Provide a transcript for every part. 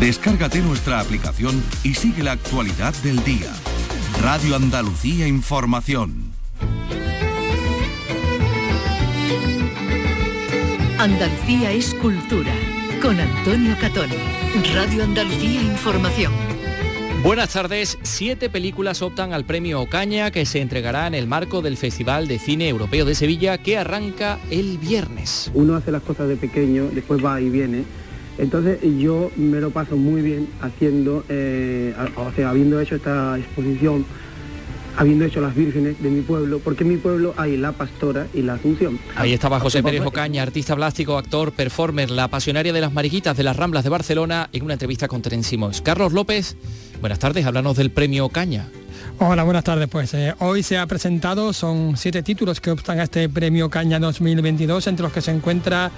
Descárgate nuestra aplicación y sigue la actualidad del día. Radio Andalucía Información. Andalucía es cultura. Con Antonio Catoni. Radio Andalucía Información. Buenas tardes. Siete películas optan al premio Ocaña que se entregará en el marco del Festival de Cine Europeo de Sevilla que arranca el viernes. Uno hace las cosas de pequeño, después va y viene. Entonces yo me lo paso muy bien haciendo, eh, o sea, habiendo hecho esta exposición habiendo hecho las vírgenes de mi pueblo, porque en mi pueblo hay la pastora y la asunción. Ahí estaba José Pérez Ocaña, artista plástico, actor, performer, la pasionaria de las mariquitas de las Ramblas de Barcelona, en una entrevista con Terence Carlos López, buenas tardes, háblanos del premio Ocaña. Hola, buenas tardes. Pues eh, hoy se ha presentado, son siete títulos que optan a este premio Caña 2022, entre los que se encuentra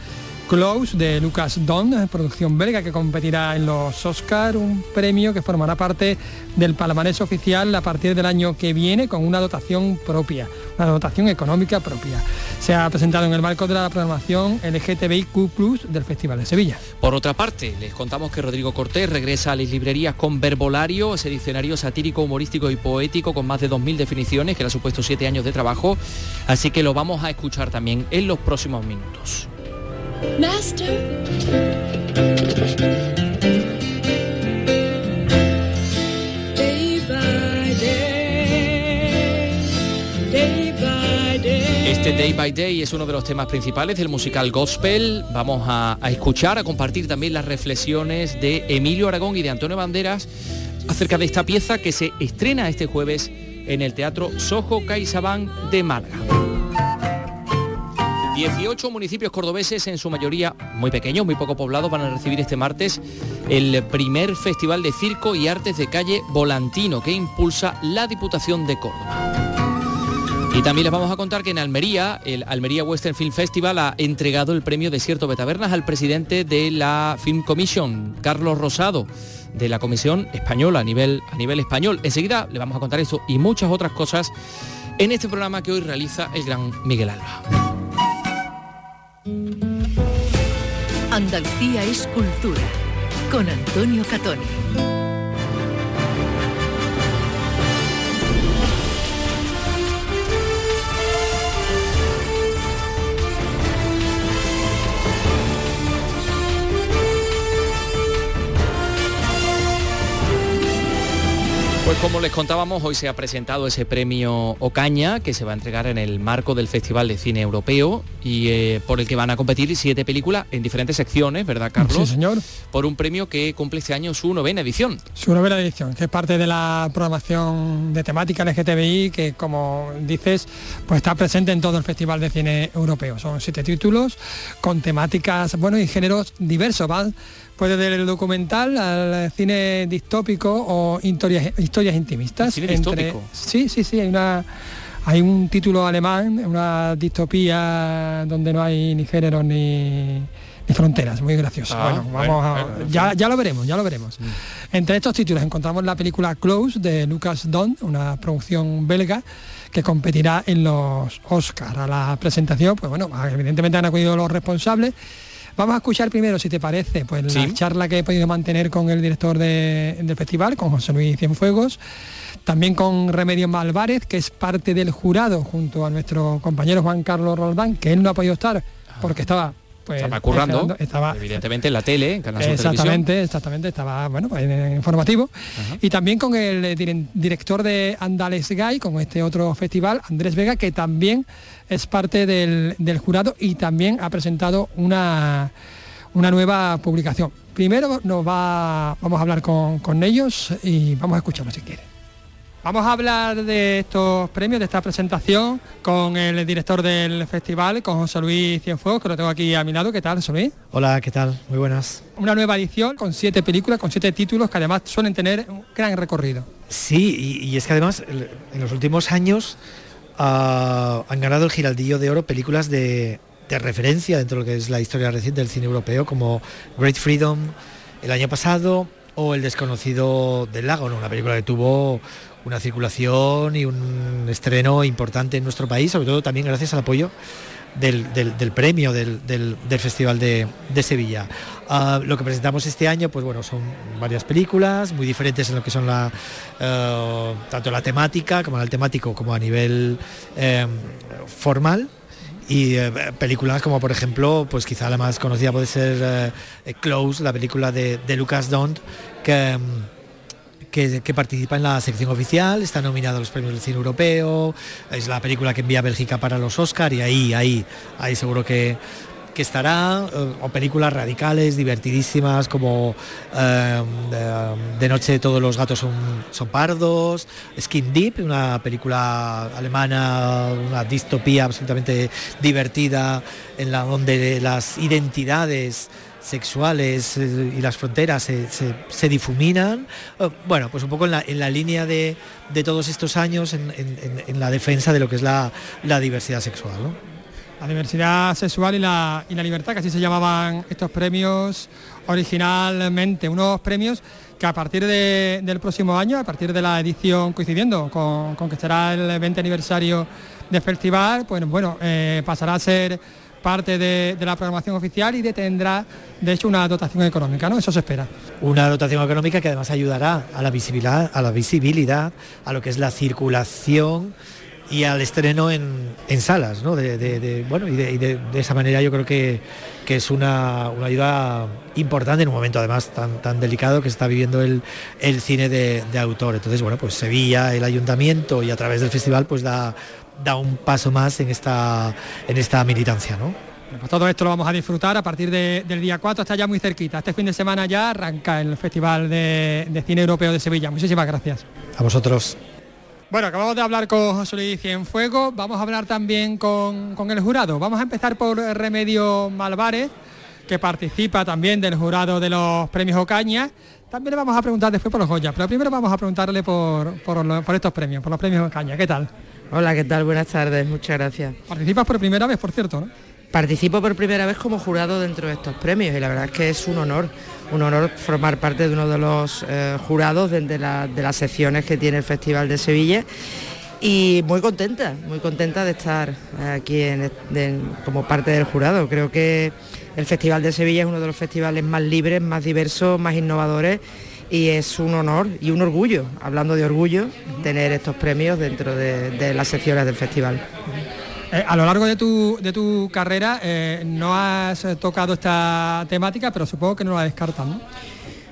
Close de Lucas Don, producción belga que competirá en los Oscar, un premio que formará parte del palmarés oficial a partir del año que viene con una dotación propia, una dotación económica propia. Se ha presentado en el marco de la programación LGTBIQ del Festival de Sevilla. Por otra parte, les contamos que Rodrigo Cortés regresa a las librerías con Verbolario, ese diccionario satírico, humorístico y poético con más de 2.000 definiciones que le ha supuesto siete años de trabajo, así que lo vamos a escuchar también en los próximos minutos. Este Day by Day es uno de los temas principales del musical Gospel. Vamos a, escuchar, a compartir también las reflexiones de Emilio Aragón y de Antonio Banderas acerca de esta pieza que se estrena este jueves en el Teatro Soho CaixaBank de Málaga. 18 municipios cordobeses, en su mayoría muy pequeños, muy poco poblados, van a recibir este martes el primer Festival de Circo y Artes de Calle Volantino que impulsa la Diputación de Córdoba. Y también les vamos a contar que en Almería, el Almería Western Film Festival ha entregado el premio Desierto Betabernas al presidente de la Film Commission, Carlos Rosado, de la Comisión Española a nivel, a nivel español. Enseguida le vamos a contar eso y muchas otras cosas en este programa que hoy realiza el gran Miguel Alba. Andalucía es cultura. Con Antonio Catoni. Pues como les contábamos, hoy se ha presentado ese premio Ocaña que se va a entregar en el marco del Festival de Cine Europeo y eh, por el que van a competir siete películas en diferentes secciones, ¿verdad, Carlos? Sí, señor. Por un premio que cumple este año su novena edición. Su novena edición, que es parte de la programación de temática LGTBI que, como dices, pues está presente en todo el Festival de Cine Europeo. Son siete títulos con temáticas, bueno, y géneros diversos, ¿vale? Puede del documental al cine distópico o historias, historias intimistas. ¿Cine distópico? Sí, sí, sí, hay una hay un título alemán, una distopía donde no hay ni géneros ni, fronteras, muy gracioso. Ah, bueno, vamos a, ya, ya, lo veremos, ya lo veremos. Mm. Entre estos títulos encontramos la película Close de Lucas Don, una producción belga que competirá en los Oscars. A la presentación, pues bueno, evidentemente han acudido los responsables Vamos a escuchar primero, si te parece, pues la charla que he podido mantener con el director del festival, con José Luis Cienfuegos, también con Remedio Malvarez, que es parte del jurado, junto a nuestro compañero Juan Carlos Roldán, que él no ha podido estar porque estaba pues, estaba currando, estaba, evidentemente en la tele, en Canal Exactamente, exactamente, estaba bueno, en, informativo. Y también con el director de Andales Gay, con este otro festival, Andrés Vega, que también es parte del, jurado y también ha presentado una, una nueva publicación. Primero nos va, vamos a hablar con, ellos y vamos a escucharlo si quieren. Vamos a hablar de estos premios, de esta presentación con el director del festival, con José Luis Cienfuegos, que lo tengo aquí a mi lado. ¿Qué tal, José Luis? Hola, ¿qué tal? Muy buenas. Una nueva edición con siete películas, con siete títulos que además suelen tener un gran recorrido. Sí, y, es que además en los últimos años ah, han ganado el Giraldillo de Oro películas de, de referencia dentro de lo que es la historia reciente del cine europeo, como Great Freedom el año pasado o El desconocido del lago, una película que tuvo una circulación y un estreno importante en nuestro país, sobre todo también gracias al apoyo del, premio del, Festival de, Sevilla. Ah, lo que presentamos este año, pues bueno, son varias películas muy diferentes en lo que son la eh, tanto la temática como el temático como a nivel eh, formal y eh, películas como por ejemplo pues quizá la más conocida puede ser Close la película de, Lucas Dont que que, participa en la sección oficial, está nominado a los premios del cine europeo, es la película que envía Bélgica para los Oscar y ahí, ahí, ahí seguro que, que estará, eh, o películas radicales, divertidísimas, como eh, de, noche todos los gatos son, son pardos, Skin Deep, una película alemana, una distopía absolutamente divertida, en la donde las identidades sexuales eh, y las fronteras se, difuminan. Bueno, pues un poco en la, línea de, todos estos años en, la defensa de lo que es la, diversidad sexual. La diversidad sexual y la, libertad, que así se llamaban estos premios originalmente, unos premios que a partir del próximo año, a partir de la edición coincidiendo con, que será el 20 aniversario del festival, pues bueno, eh, pasará a ser parte de, la programación oficial y detendrá, de hecho, una dotación económica, ¿no? Eso se espera. Una dotación económica que además ayudará a la visibilidad, a la visibilidad, a lo que es la circulación y al estreno en, salas, ¿no? De, bueno, y, de, esa manera yo creo que, que es una, ayuda importante en un momento además tan, tan delicado que está viviendo el, el cine de, autor. Entonces, bueno, pues Sevilla, el ayuntamiento y a través del festival pues da, da un paso más en esta, en esta militancia. ¿no? Pues todo esto lo vamos a disfrutar a partir del día 4, está ya muy cerquita. Este fin de semana ya arranca el Festival de, Cine Europeo de Sevilla. Muchísimas gracias. A vosotros. Bueno, acabamos de hablar con José Luis Cienfuego, vamos a hablar también con, con, el jurado. Vamos a empezar por Remedio Malvares, que participa también del jurado de los premios Ocaña. También le vamos a preguntar después por los Goya, pero primero vamos a preguntarle por, por, por estos premios, por los premios Ocaña. ¿Qué tal? Hola, ¿qué tal? Buenas tardes, muchas gracias. Participas por primera vez, por cierto, ¿no? Participo por primera vez como jurado dentro de estos premios y la verdad es que es un honor, un honor formar parte de uno de los eh, jurados de, las secciones que tiene el Festival de Sevilla y muy contenta, muy contenta de estar aquí como parte del jurado. Creo que el Festival de Sevilla es uno de los festivales más libres, más diversos, más innovadores y es un honor y un orgullo, hablando de orgullo, tener estos premios dentro de, las secciones del festival. Eh, a lo largo de tu, de tu carrera eh, no has tocado esta temática, pero supongo que no la descartas, ¿no?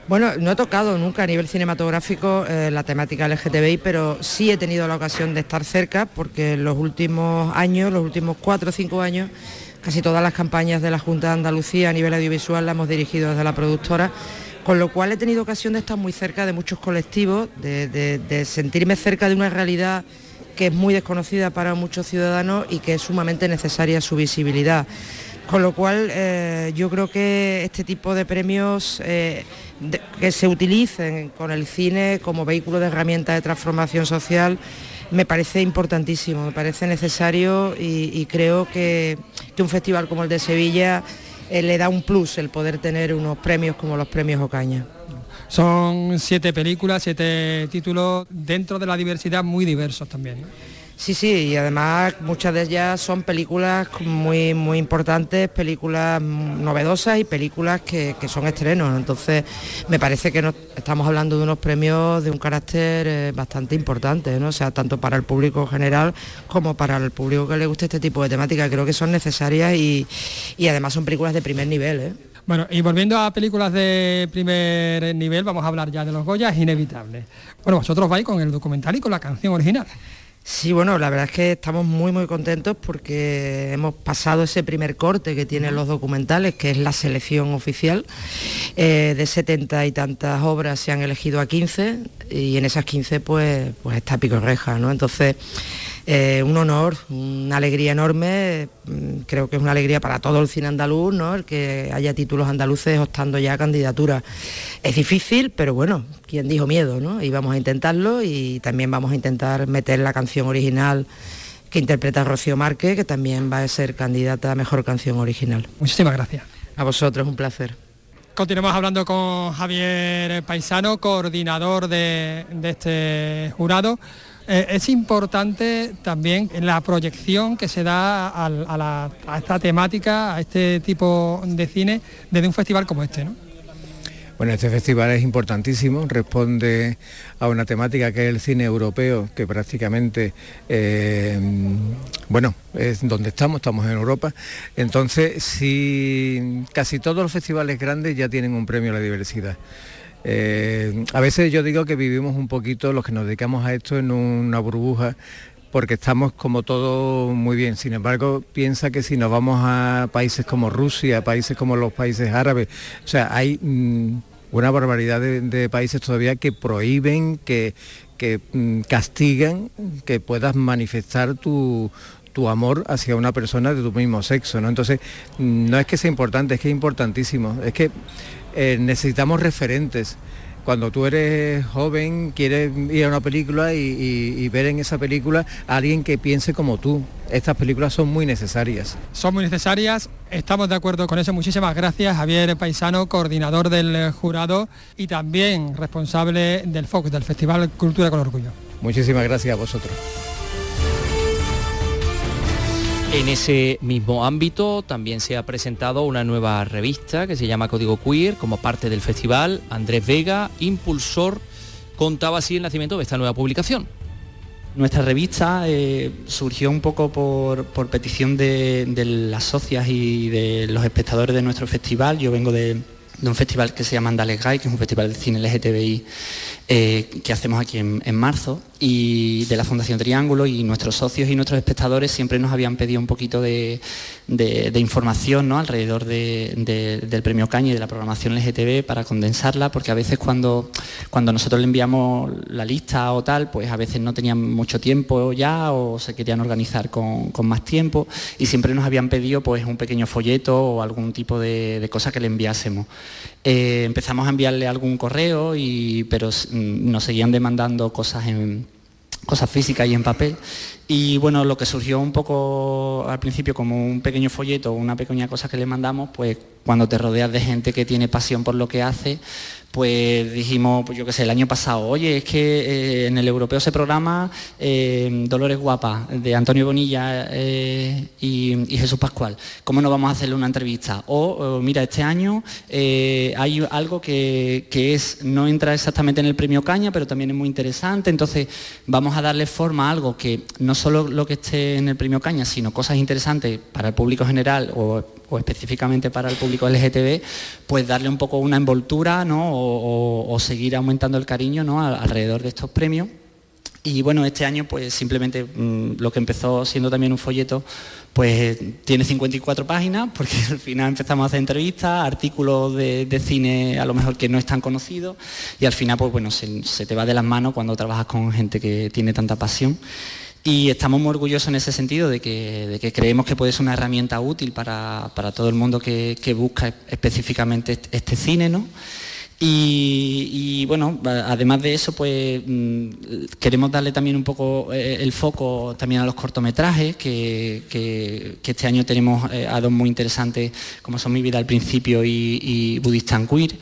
Bueno, no he tocado nunca a nivel cinematográfico eh, la temática LGTBI, pero sí he tenido la ocasión de estar cerca porque en los últimos años, los últimos cuatro o cinco años, casi todas las campañas de la Junta de Andalucía a nivel audiovisual las hemos dirigido desde la productora con lo cual he tenido ocasión de estar muy cerca de muchos colectivos, de, sentirme cerca de una realidad que es muy desconocida para muchos ciudadanos y que es sumamente necesaria su visibilidad. Con lo cual eh, yo creo que este tipo de premios eh, que se utilicen con el cine como vehículo de herramienta de transformación social me parece importantísimo, me parece necesario y, creo que un festival como el de Sevilla eh, le da un plus el poder tener unos premios como los premios Ocaña. Son siete películas, siete títulos dentro de la diversidad muy diversos también. Sí, sí, y además muchas de ellas son películas muy, muy importantes, películas novedosas y películas que, son estrenos. Entonces, me parece que estamos hablando de unos premios de un carácter eh, bastante importante, ¿no? Sea, tanto para el público general como para el público que le guste este tipo de temática. Creo que son necesarias y, además son películas de primer nivel. ¿eh? Bueno, y volviendo a películas de primer nivel, vamos a hablar ya de los Goya, es inevitable. Bueno, vosotros vais con el documental y con la canción original. Sí, bueno, la verdad es que estamos muy muy contentos porque hemos pasado ese primer corte que tienen los documentales, que es la selección oficial. Eh, de 70 y tantas obras se han elegido a 15 y en esas 15 pues, pues está Pico Reja, ¿no? Entonces eh, un honor, una alegría enorme, mm, creo que es una alegría para todo el cine andaluz, ¿no? el que haya títulos andaluces optando ya a candidaturas. Es difícil, pero bueno, quien dijo miedo, ¿no? Y vamos a intentarlo y también vamos a intentar meter la canción original que interpreta Rocío Márquez, que también va a ser candidata a Mejor Canción Original. Muchísimas gracias. A vosotros, un placer. Continuamos hablando con Javier Paisano, coordinador de, de este jurado. Eh, es importante también la proyección que se da a, esta temática, a este tipo de cine, desde un festival como este, ¿no? Bueno, este festival es importantísimo, responde a una temática que es el cine europeo, que prácticamente, eh, bueno, es donde estamos, estamos en Europa. Entonces, si casi todos los festivales grandes ya tienen un premio a la diversidad. Eh, a veces yo digo que vivimos un poquito, los que nos dedicamos a esto, en una burbuja, porque estamos como todo muy bien. Sin embargo, piensa que si nos vamos a países como Rusia, países como los países árabes, o sea, hay mm, una barbaridad de, países todavía que prohíben, que, mm, castigan que puedas manifestar tu, tu amor hacia una persona de tu mismo sexo, ¿no? Entonces, mm, no es que sea importante, es que es importantísimo. Es que eh, necesitamos referentes. Cuando tú eres joven, quieres ir a una película y, ver en esa película a alguien que piense como tú. Estas películas son muy necesarias. Son muy necesarias, estamos de acuerdo con eso. Muchísimas gracias, Javier Paisano, coordinador del jurado y también responsable del FOC, del Festival Cultura con Orgullo. Muchísimas gracias a vosotros. En ese mismo ámbito también se ha presentado una nueva revista que se llama Código Queer como parte del festival. Andrés Vega, impulsor, contaba así el nacimiento de esta nueva publicación. Nuestra revista eh, surgió un poco por, petición de, las socias y de los espectadores de nuestro festival. Yo vengo de, un festival que se llama Andales Gay, que es un festival de cine LGTBI eh, que hacemos aquí en, marzo y de la Fundación Triángulo y nuestros socios y nuestros espectadores siempre nos habían pedido un poquito de, información ¿no? alrededor del premio Caña y de la programación LGTB para condensarla, porque a veces cuando, cuando nosotros le enviamos la lista o tal, pues a veces no tenían mucho tiempo ya o se querían organizar con, más tiempo y siempre nos habían pedido pues un pequeño folleto o algún tipo de, cosa que le enviásemos. Eh, empezamos a enviarle algún correo, y, pero mm, nos seguían demandando cosas en cosas físicas y en papel. Y bueno, lo que surgió un poco al principio como un pequeño folleto, una pequeña cosa que le mandamos, pues cuando te rodeas de gente que tiene pasión por lo que hace, pues dijimos, pues yo qué sé, el año pasado, oye, es que eh, en el europeo se programa eh, Dolores Guapa, de Antonio Bonilla eh, y, Jesús Pascual. ¿Cómo no vamos a hacerle una entrevista? O, mira, este año hay algo que, es, no entra exactamente en el premio Caña, pero también es muy interesante, entonces vamos a darle forma a algo que no solo lo que esté en el premio Caña, sino cosas interesantes para el público general o o específicamente para el público LGTB, pues darle un poco una envoltura ¿no? o, seguir aumentando el cariño ¿no? alrededor de estos premios. Y bueno, este año pues simplemente mm, lo que empezó siendo también un folleto, pues tiene 54 páginas, porque al final empezamos a hacer entrevistas, artículos de, cine a lo mejor que no están conocidos, y al final pues bueno, se te va de las manos cuando trabajas con gente que tiene tanta pasión. Y estamos muy orgullosos en ese sentido de que, creemos que puede ser una herramienta útil para, todo el mundo que, busca específicamente este cine, ¿no? Y, bueno, además de eso, pues mm, queremos darle también un poco eh, el foco también a los cortometrajes, que, este año tenemos eh, a dos muy interesantes, como son Mi vida al principio y, y Budistan Queer,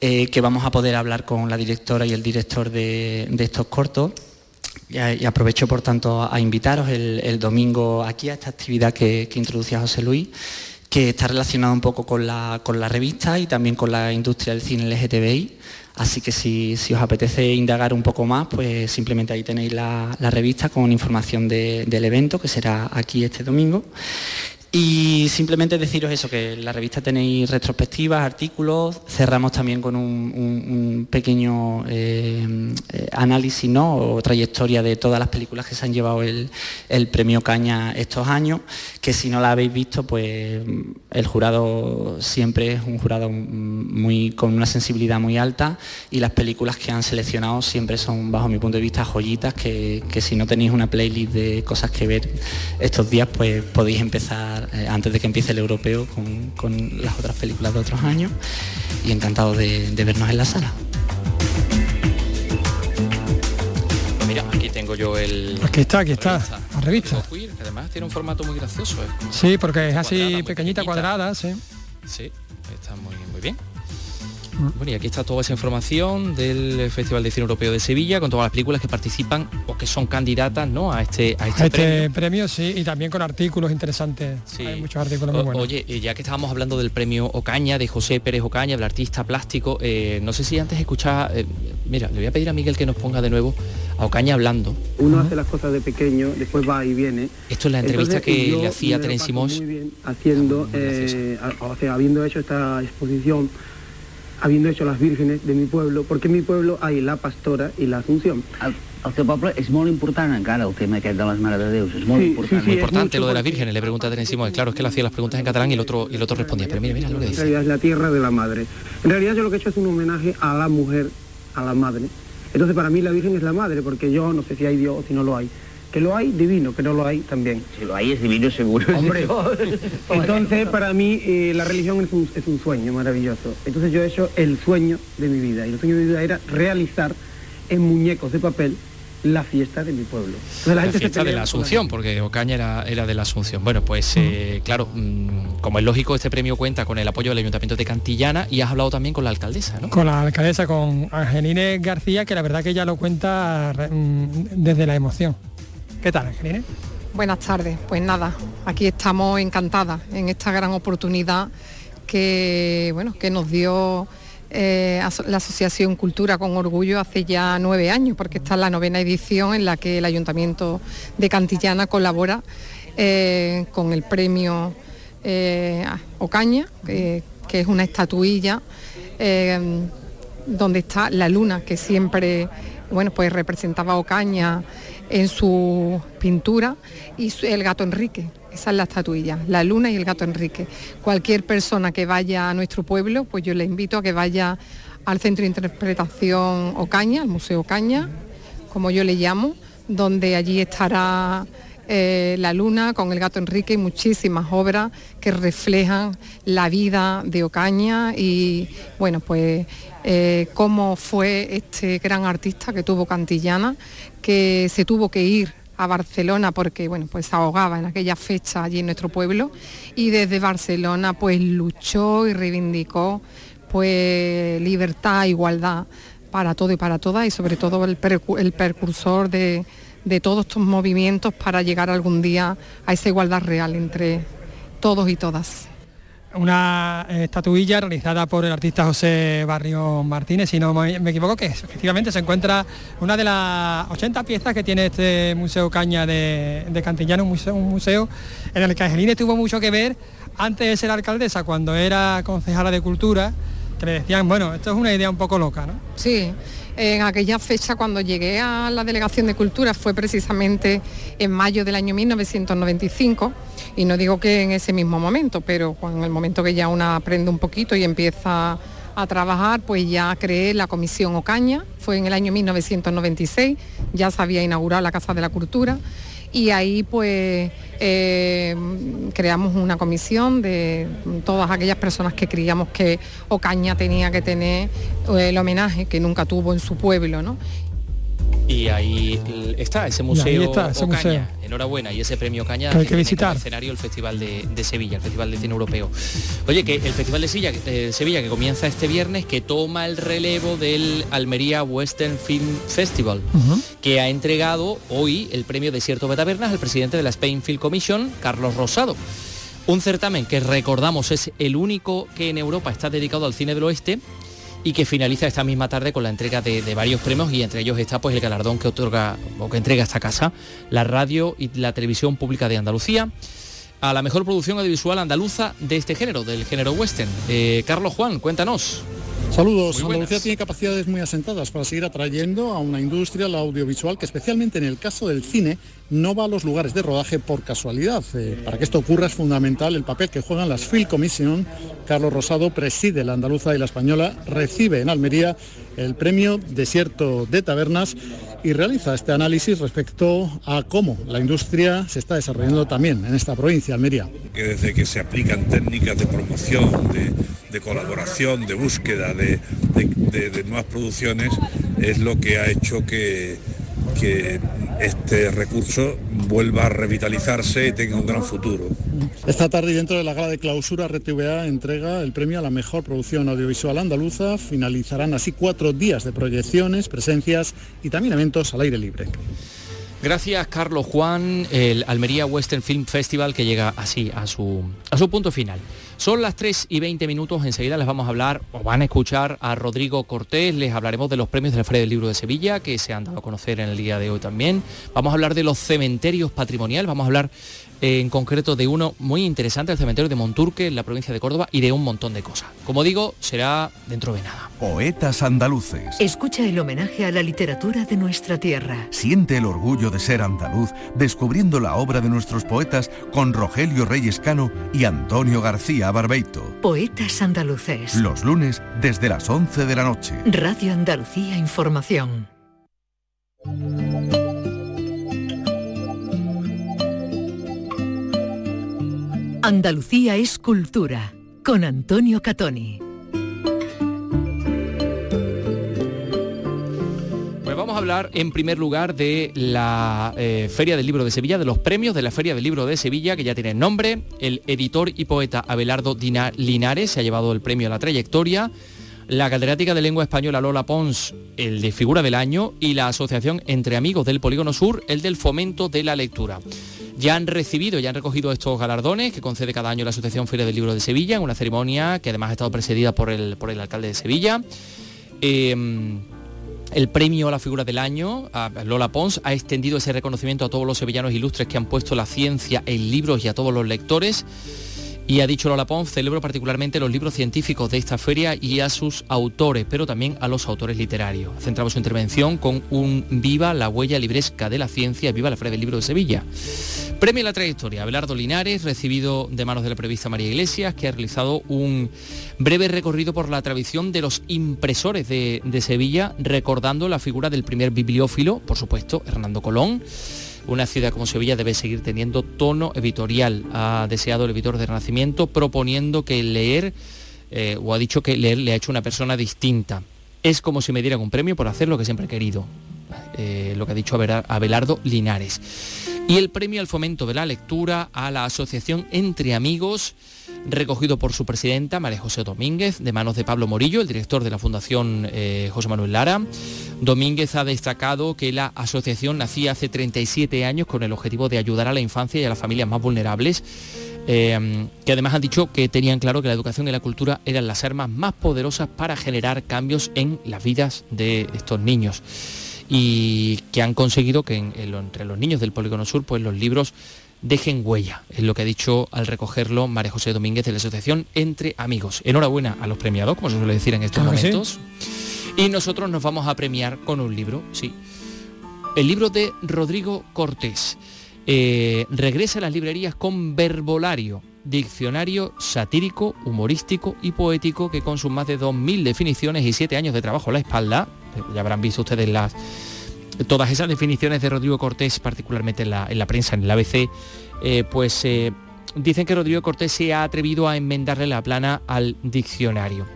eh, que vamos a poder hablar con la directora y el director de estos cortos y, aprovecho, por tanto, a, invitaros el, domingo aquí a esta actividad que, introducía José Luis, que está relacionada un poco con la, revista y también con la industria del cine LGTBI. Así que si, os apetece indagar un poco más, pues simplemente ahí tenéis la, revista con información del evento, que será aquí este domingo. Y simplemente deciros eso, que en la revista tenéis retrospectivas, artículos, cerramos también con un, pequeño eh, eh, análisis ¿no? o trayectoria de todas las películas que se han llevado el, premio Caña estos años, que si no la habéis visto, pues el jurado siempre es un jurado muy, con una sensibilidad muy alta y las películas que han seleccionado siempre son, bajo mi punto de vista, joyitas que, que si no tenéis una playlist de cosas que ver estos días, pues podéis empezar eh, antes de que empiece el europeo con, las otras películas de otros años y encantado de, vernos en la sala. Pues mira, aquí tengo yo el... Aquí está, aquí está, la revista. además tiene un formato muy gracioso. ¿eh? Sí, porque es así pequeñita, cuadrada, sí. Sí, está muy, muy bien. Bueno, y aquí está toda esa información del Festival de Cine Europeo de Sevilla, con todas las películas que participan o que son candidatas ¿no? a este, a este, este premio. sí, y también con artículos interesantes. Sí. Hay muchos artículos muy buenos. Oye, ya que estábamos hablando del premio Ocaña, de José Pérez Ocaña, del artista plástico, eh, no sé si antes escuchaba, eh, mira, le voy a pedir a Miguel que nos ponga de nuevo a Ocaña hablando. Uno hace las cosas de pequeño, después va y viene. Esto es la entrevista que le hacía Terence Simons. Muy bien haciendo, eh, o sea, habiendo hecho esta exposición habiendo hecho las vírgenes de mi pueblo, porque en mi pueblo hay la pastora y la Asunción. El, el teu poble és molt important encara el tema aquest de las Mares de Deus, es muy importante. muy importante lo de las vírgenes, le pregunta a Terence claro, es que él hacía las preguntas en catalán y el otro, y el otro respondía, pero mira, mira lo que dice. En realidad es la tierra de la madre. En realidad yo lo que he hecho es un homenaje a la mujer, a la madre. Entonces para mí la Virgen es la madre, porque yo no sé si hay Dios o si no lo hay. Que lo hay, divino, que no lo hay, también. Si lo hay, es divino seguro. Hombre, entonces para mí eh, la religión es un, es un, sueño maravilloso. Entonces yo he hecho el sueño de mi vida. Y el sueño de mi vida era realizar en muñecos de papel la fiesta de mi pueblo. la, fiesta de la Asunción, porque Ocaña era, era de la Asunción. Bueno, pues eh, claro, mm, como es lógico, este premio cuenta con el apoyo del Ayuntamiento de Cantillana y has hablado también con la alcaldesa, ¿no? Con la alcaldesa, con Angeline García, que la verdad que ella lo cuenta mm, desde la emoción. ¿Qué tal, Angelina? Buenas tardes. Pues nada, aquí estamos encantadas en esta gran oportunidad que, bueno, que nos dio eh, la Asociación Cultura con Orgullo hace ya nueve años, porque esta es la novena edición en la que el Ayuntamiento de Cantillana colabora eh, con el premio eh, Ocaña, que es una estatuilla donde está la luna que siempre bueno, pues representaba Ocaña en su pintura y el gato Enrique. Esa es la estatuilla, la luna y el gato Enrique. Cualquier persona que vaya a nuestro pueblo, pues yo le invito a que vaya al Centro de Interpretación Ocaña, al Museo Ocaña, como yo le llamo, donde allí estará eh, la luna con el gato Enrique y muchísimas obras que reflejan la vida de Ocaña y bueno pues eh, cómo fue este gran artista que tuvo Cantillana, que se tuvo que ir a Barcelona porque bueno pues se ahogaba en aquella fecha allí en nuestro pueblo y desde Barcelona pues luchó y reivindicó pues libertad, igualdad para todo y para todas y sobre todo el, el percursor de, de todos estos movimientos para llegar algún día a esa igualdad real entre todos y todas una eh, estatuilla realizada por el artista José Barrio Martínez, si no me, equivoco, que efectivamente se encuentra una de las 80 piezas que tiene este Museo Caña de, Cantillano, un museo, en el que Angelina tuvo mucho que ver antes de ser alcaldesa, cuando era concejala de Cultura, que le decían, bueno, esto es una idea un poco loca, ¿no? Sí, en aquella fecha cuando llegué a la Delegación de Cultura fue precisamente en mayo del año 1995 y no digo que en ese mismo momento, pero en el momento que ya una aprende un poquito y empieza a trabajar, pues ya creé la Comisión Ocaña, fue en el año 1996, ya se había inaugurado la Casa de la Cultura y ahí pues eh, creamos una comisión de todas aquellas personas que creíamos que Ocaña tenía que tener eh, el homenaje que nunca tuvo en su pueblo, ¿no? Y ahí está ese museo Ocaña. Enhorabuena. Y ese premio Caña hay que visitar. el escenario el Festival de, Sevilla, el Festival de Cine Europeo. Oye, que el Festival de Sevilla, Sevilla que comienza este viernes, que toma el relevo del Almería Western Film Festival, que ha entregado hoy el premio Desierto de Tabernas al presidente de la Spain Film Commission, Carlos Rosado. Un certamen que recordamos es el único que en Europa está dedicado al cine del oeste y que finaliza esta misma tarde con la entrega de, varios premios y entre ellos está pues el galardón que otorga o que entrega esta casa, la radio y la televisión pública de Andalucía. a la mejor producción audiovisual andaluza de este género, del género western. Eh, Carlos Juan, cuéntanos. Saludos. Andalucía tiene capacidades muy asentadas para seguir atrayendo a una industria, la audiovisual, que especialmente en el caso del cine no va a los lugares de rodaje por casualidad. Eh, para que esto ocurra es fundamental el papel que juegan las Film Commission. Carlos Rosado preside la andaluza y la española, recibe en Almería el premio Desierto de Tabernas y realiza este análisis respecto a cómo la industria se está desarrollando también en esta provincia, Almería. Que desde que se aplican técnicas de promoción, de, colaboración, de búsqueda de, de nuevas producciones, es lo que ha hecho que que este recurso vuelva a revitalizarse y tenga un gran futuro. Esta tarde dentro de la gala de clausura RTVA entrega el premio a la mejor producción audiovisual andaluza. Finalizarán así cuatro días de proyecciones, presencias y también eventos al aire libre. Gracias Carlos Juan, el Almería Western Film Festival que llega así a su, a su punto final. Son las 3 y 20 minutos, enseguida les vamos a hablar, o van a escuchar a Rodrigo Cortés, les hablaremos de los premios de la Feria del Libro de Sevilla, que se han dado a conocer en el día de hoy también. Vamos a hablar de los cementerios patrimoniales, vamos a hablar en concreto de uno muy interesante, el cementerio de Monturque, en la provincia de Córdoba, y de un montón de cosas. Como digo, será dentro de nada. Poetas andaluces. Escucha el homenaje a la literatura de nuestra tierra. Siente el orgullo de ser andaluz, descubriendo la obra de nuestros poetas con Rogelio Reyes Cano y Antonio García Barbeito. Poetas andaluces. Los lunes desde las 11 de la noche. Radio Andalucía Información. Andalucía es cultura con Antonio Catoni. Pues vamos a hablar en primer lugar de la eh, Feria del Libro de Sevilla, de los premios de la Feria del Libro de Sevilla, que ya tiene nombre. El editor y poeta Abelardo Linares se ha llevado el premio a la trayectoria. La catedrática de lengua española Lola Pons, el de figura del año, y la asociación Entre Amigos del Polígono Sur, el del fomento de la lectura ya han recibido, ya han recogido estos galardones que concede cada año la Asociación Feria del Libro de Sevilla, en una ceremonia que además ha estado presidida por el, por el alcalde de Sevilla. Em, el premio a la figura del año, Lola Pons, ha extendido ese reconocimiento a todos los sevillanos ilustres que han puesto la ciencia en libros y a todos los lectores. Y ha dicho Lola Pons, celebro particularmente los libros científicos de esta feria y a sus autores, pero también a los autores literarios. Centramos su intervención con un Viva la huella libresca de la ciencia, Viva la Feria del Libro de Sevilla. Premio a la trayectoria, Abelardo Linares, recibido de manos de la prevista María Iglesias, que ha realizado un breve recorrido por la tradición de los impresores de, de Sevilla, recordando la figura del primer bibliófilo, por supuesto, Hernando Colón una ciudad como Sevilla debe seguir teniendo tono editorial. Ha deseado el editor de Renacimiento proponiendo que leer, eh, o ha dicho que leer le ha hecho una persona distinta. Es como si me dieran un premio por hacer lo que siempre he querido. Eh, lo que ha dicho Abelardo Linares. Y el premio al fomento de la lectura a la Asociación Entre Amigos recogido por su presidenta, María José Domínguez, de manos de Pablo Morillo, el director de la Fundación eh, José Manuel Lara. Domínguez ha destacado que la asociación nacía hace 37 años con el objetivo de ayudar a la infancia y a las familias más vulnerables. Eh, que además han dicho que tenían claro que la educación y la cultura eran las armas más poderosas para generar cambios en las vidas de estos niños y que han conseguido que entre los niños del Polígono Sur pues los libros dejen huella, es lo que ha dicho al recogerlo María José Domínguez de la Asociación Entre Amigos. Enhorabuena a los premiados, como se suele decir en estos momentos. Y nosotros nos vamos a premiar con un libro, sí. El libro de Rodrigo Cortés. Eh, regresa a las librerías con Verbolario, diccionario satírico, humorístico y poético que con sus más de 2.000 definiciones y 7 años de trabajo a la espalda, ya habrán visto ustedes las todas esas definiciones de Rodrigo Cortés, particularmente en la, prensa, en el ABC, eh, pues eh, dicen que Rodrigo Cortés se ha atrevido a enmendarle la plana al diccionario.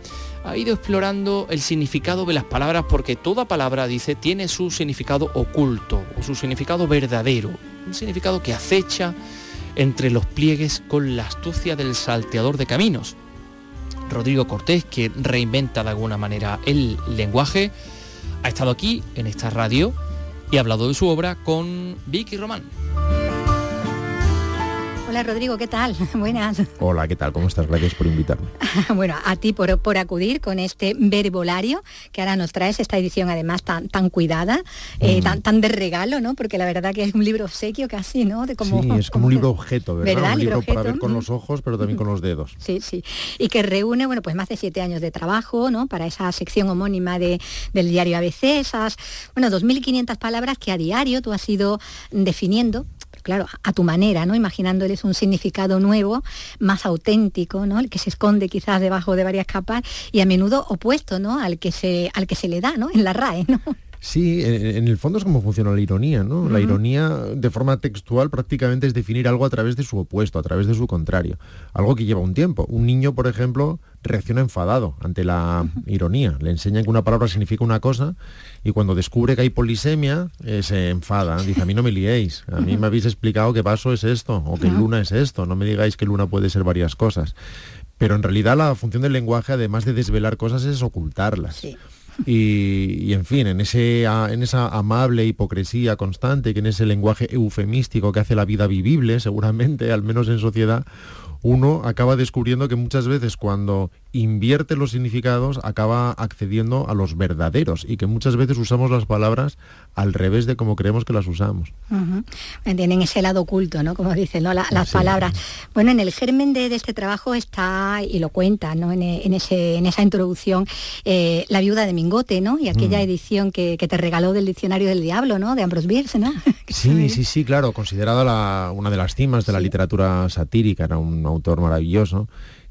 Ha ido explorando el significado de las palabras porque toda palabra, dice, tiene su significado oculto o su significado verdadero, un significado que acecha entre los pliegues con la astucia del salteador de caminos. Rodrigo Cortés, que reinventa de alguna manera el lenguaje, ha estado aquí en esta radio y ha hablado de su obra con Vicky Román. Hola Rodrigo, ¿qué tal? Buenas. Hola, ¿qué tal? ¿Cómo estás? Gracias por invitarme. bueno, a ti por, por, acudir con este verbolario que ahora nos traes, esta edición además tan, tan cuidada, eh, tan, tan, de regalo, ¿no? Porque la verdad que es un libro obsequio casi, ¿no? De como, sí, es como, un libro objeto, ¿verdad? ¿verdad? Un libro, libro para ver con los ojos, pero también con los dedos. Sí, sí. Y que reúne, bueno, pues más de siete años de trabajo, ¿no? Para esa sección homónima de, del diario ABC, esas, bueno, 2.500 palabras que a diario tú has ido definiendo claro, a tu manera, ¿no? Imaginándoles un significado nuevo, más auténtico, ¿no? El que se esconde quizás debajo de varias capas y a menudo opuesto, ¿no? Al que se, al que se le da, ¿no? En la RAE, ¿no? Sí, en, el fondo es como funciona la ironía, ¿no? La ironía de forma textual prácticamente es definir algo a través de su opuesto, a través de su contrario. Algo que lleva un tiempo. Un niño, por ejemplo, reacciona enfadado ante la ironía. Le enseñan que una palabra significa una cosa y cuando descubre que hay polisemia eh, se enfada. Dice, a mí no me liéis. A mí me habéis explicado que vaso es esto o que luna es esto. No me digáis que luna puede ser varias cosas. Pero en realidad la función del lenguaje, además de desvelar cosas, es ocultarlas. Y, en fin, en, ese, en esa amable hipocresía constante, que en ese lenguaje eufemístico que hace la vida vivible, seguramente, al menos en sociedad, uno acaba descubriendo que muchas veces cuando invierte los significados acaba accediendo a los verdaderos y que muchas veces usamos las palabras al revés de como creemos que las usamos. Tienen ese lado oculto, ¿no? Como dicen, ¿no? las palabras. Bueno, en el germen de, este trabajo está, y lo cuenta, ¿no? En, ese, en esa introducción, eh, La viuda de Mingote, ¿no? Y aquella mm. edición que, te regaló del Diccionario del Diablo, ¿no? De Ambrose Bierce, ¿no? sí, sí, sí, claro, considerada una de las cimas de la literatura satírica, era un autor maravilloso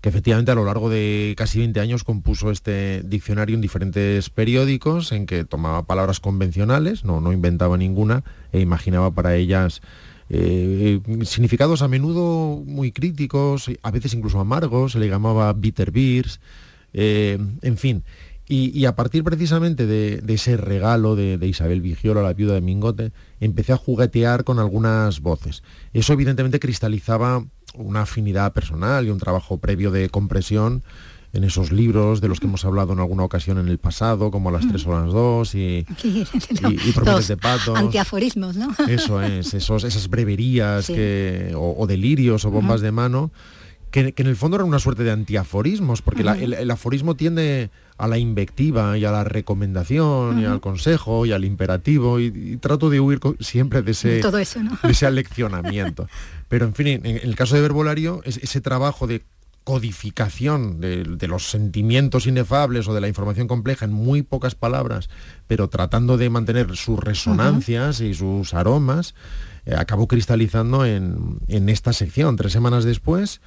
efectivamente a lo largo de casi 20 años compuso este diccionario en diferentes periódicos en que tomaba palabras convencionales, no, no inventaba ninguna e imaginaba para ellas eh, significados a menudo muy críticos, a veces incluso amargos, se le llamaba bitter beers, eh, en fin. Y, a partir precisamente de, ese regalo de, de, Isabel Vigiola, la viuda de Mingote, empecé a juguetear con algunas voces. Eso evidentemente cristalizaba una afinidad personal y un trabajo previo de compresión en esos libros de los que hemos hablado en alguna ocasión en el pasado, como las tres horas dos y, y, de pato. Antiaforismos, ¿no? Eso es, esos, esas breverías o, delirios o bombas de mano, que, en el fondo eran una suerte de antiaforismos, porque el, aforismo tiende a la invectiva y a la recomendación y al consejo y al imperativo y, trato de huir siempre de ese, Todo eso, de ese aleccionamiento. Pero en fin, en, el caso de Verbolario, es, ese trabajo de codificación de, los sentimientos inefables o de la información compleja en muy pocas palabras, pero tratando de mantener sus resonancias y sus aromas, eh, acabó cristalizando en, en esta sección. Tres semanas después,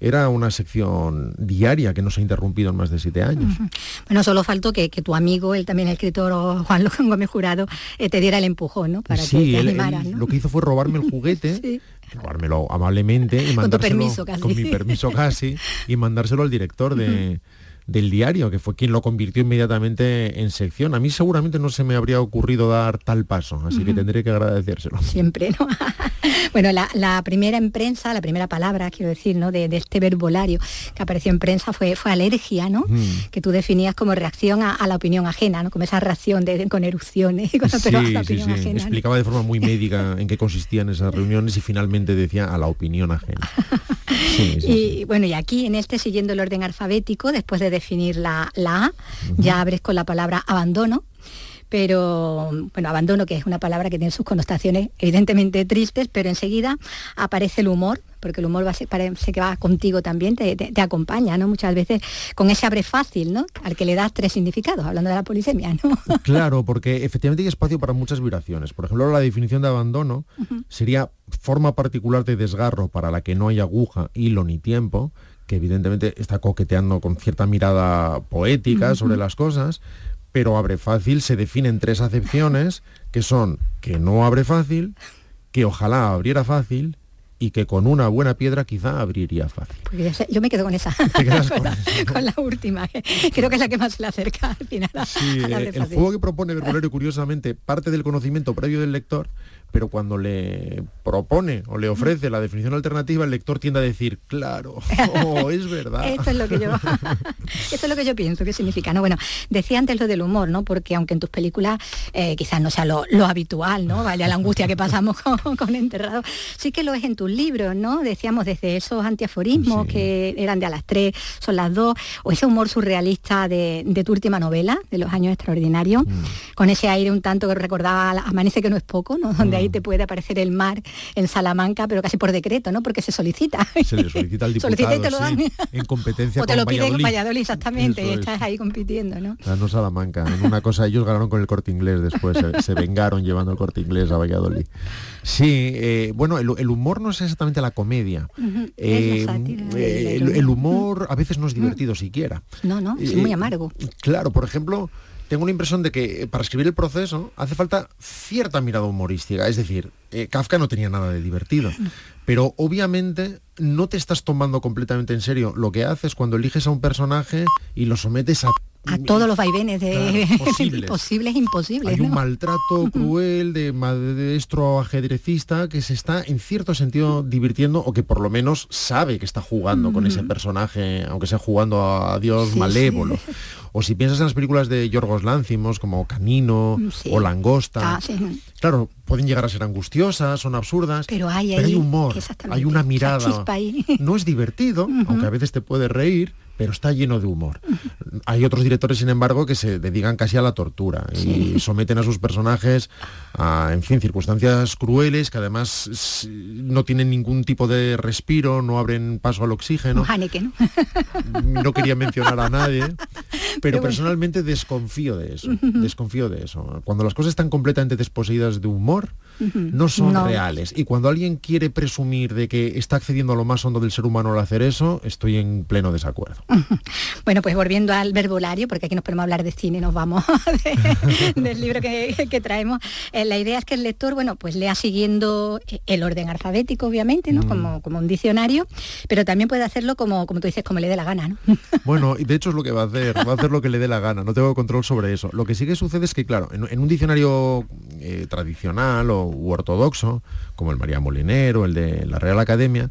era una sección diaria que no se ha interrumpido en más de siete años. Bueno, solo faltó que, tu amigo, él también el escritor Juan Gómez Jurado, eh, te diera el empujón, ¿no? Para que te animara, Lo que hizo fue robarme el juguete, robármelo amablemente y mandárselo con, mi permiso casi y mandárselo al director de del diario, que fue quien lo convirtió inmediatamente en sección. A mí seguramente no se me habría ocurrido dar tal paso, así que tendré que agradecérselo. Siempre, ¿no? bueno, la, primera en prensa, la primera palabra, quiero decir, ¿no? De, este verbolario que apareció en prensa fue, fue alergia, ¿no? Que tú definías como reacción a, la opinión ajena, ¿no? Como esa reacción de, con erupciones y sí, la opinión ajena. Explicaba de forma muy médica en qué consistían esas reuniones y finalmente decía a la opinión ajena. y bueno, y aquí en este, siguiendo el orden alfabético, después de definir la, A, ya abres con la palabra abandono, pero bueno, abandono que es una palabra que tiene sus connotaciones evidentemente tristes, pero enseguida aparece el humor, porque el humor va a ser, parece que va contigo también, te, acompaña, ¿no? Muchas veces con ese abre fácil, ¿no? Al que le das tres significados, hablando de la polisemia, ¿no? Claro, porque efectivamente hay espacio para muchas vibraciones. Por ejemplo, la definición de abandono sería forma particular de desgarro para la que no hay aguja, hilo ni tiempo, que evidentemente está coqueteando con cierta mirada poética sobre las cosas, pero abre fácil se define en tres acepciones, que son que no abre fácil, que ojalá abriera fácil y que con una buena piedra quizá abriría fácil. yo me quedo con esa, con, la, última, creo que es la que más se le acerca al final. sí, el juego que propone Verbolario, curiosamente, parte del conocimiento previo del lector, pero cuando le propone o le ofrece la definición alternativa, el lector tiende a decir, claro, oh, es verdad. esto es lo que yo esto es lo que yo pienso que significa. No, bueno, decía antes lo del humor, ¿no? Porque aunque en tus películas eh, quizás no sea lo, habitual, ¿no? Vaya la angustia que pasamos con, con, Enterrado, sí que lo es en tus libros, ¿no? Decíamos desde esos antiaforismos que eran de a las tres, son las dos, o ese humor surrealista de, tu última novela, de los años extraordinarios, mm. con ese aire un tanto que recordaba Amanece que no es poco, ¿no? Donde ahí te puede aparecer el mar en Salamanca, pero casi por decreto, ¿no? Porque se solicita. Se le solicita al diputado, y te lo dan. en competencia O te lo piden en Valladolid, exactamente, y estás ahí compitiendo, ¿no? no Salamanca, en una cosa, ellos ganaron con el corte inglés después, se, vengaron llevando el corte inglés a Valladolid. Sí, eh, bueno, el, humor no es exactamente la comedia. Eh, eh, el, humor a veces no es divertido siquiera. No, no, es muy amargo. Claro, por ejemplo, tengo la impresión de que eh, para escribir el proceso hace falta cierta mirada humorística. Es decir, eh, Kafka no tenía nada de divertido. Pero obviamente no te estás tomando completamente en serio lo que haces cuando eliges a un personaje y lo sometes a a todos los vaivenes de posibles. e imposibles. Hay un maltrato cruel de maestro ajedrecista que se está en cierto sentido divirtiendo o que por lo menos sabe que está jugando con ese personaje, aunque sea jugando a Dios malévolo. O si piensas en las películas de Yorgos Lánzimos como Camino mm, o Langosta, ah, claro, pueden llegar a ser angustiosas, son absurdas, pero hay, humor, hay una mirada. No es divertido, aunque a veces te puede reír, pero está lleno de humor. Hay otros directores, sin embargo, que se dedican casi a la tortura y someten a sus personajes a, en fin, circunstancias crueles que además no tienen ningún tipo de respiro, no abren paso al oxígeno. ¿no? no quería mencionar a nadie, pero, personalmente desconfío de eso, desconfío de eso. Cuando las cosas están completamente desposeídas de humor, no son reales. Y cuando alguien quiere presumir de que está accediendo a lo más hondo del ser humano al hacer eso, estoy en pleno desacuerdo. Bueno, pues volviendo al verbolario, porque aquí nos podemos hablar de cine, nos vamos del libro que, traemos. Eh, la idea es que el lector, bueno, pues lea siguiendo el orden alfabético, obviamente, ¿no? Como, como un diccionario, pero también puede hacerlo como, como tú dices, como le dé la gana, ¿no? Bueno, y de hecho es lo que va a hacer, va a hacer lo que le dé la gana, no tengo control sobre eso. Lo que sí que sucede es que, claro, en, un diccionario eh, tradicional o u ortodoxo, como el María Molinero, el de la Real Academia,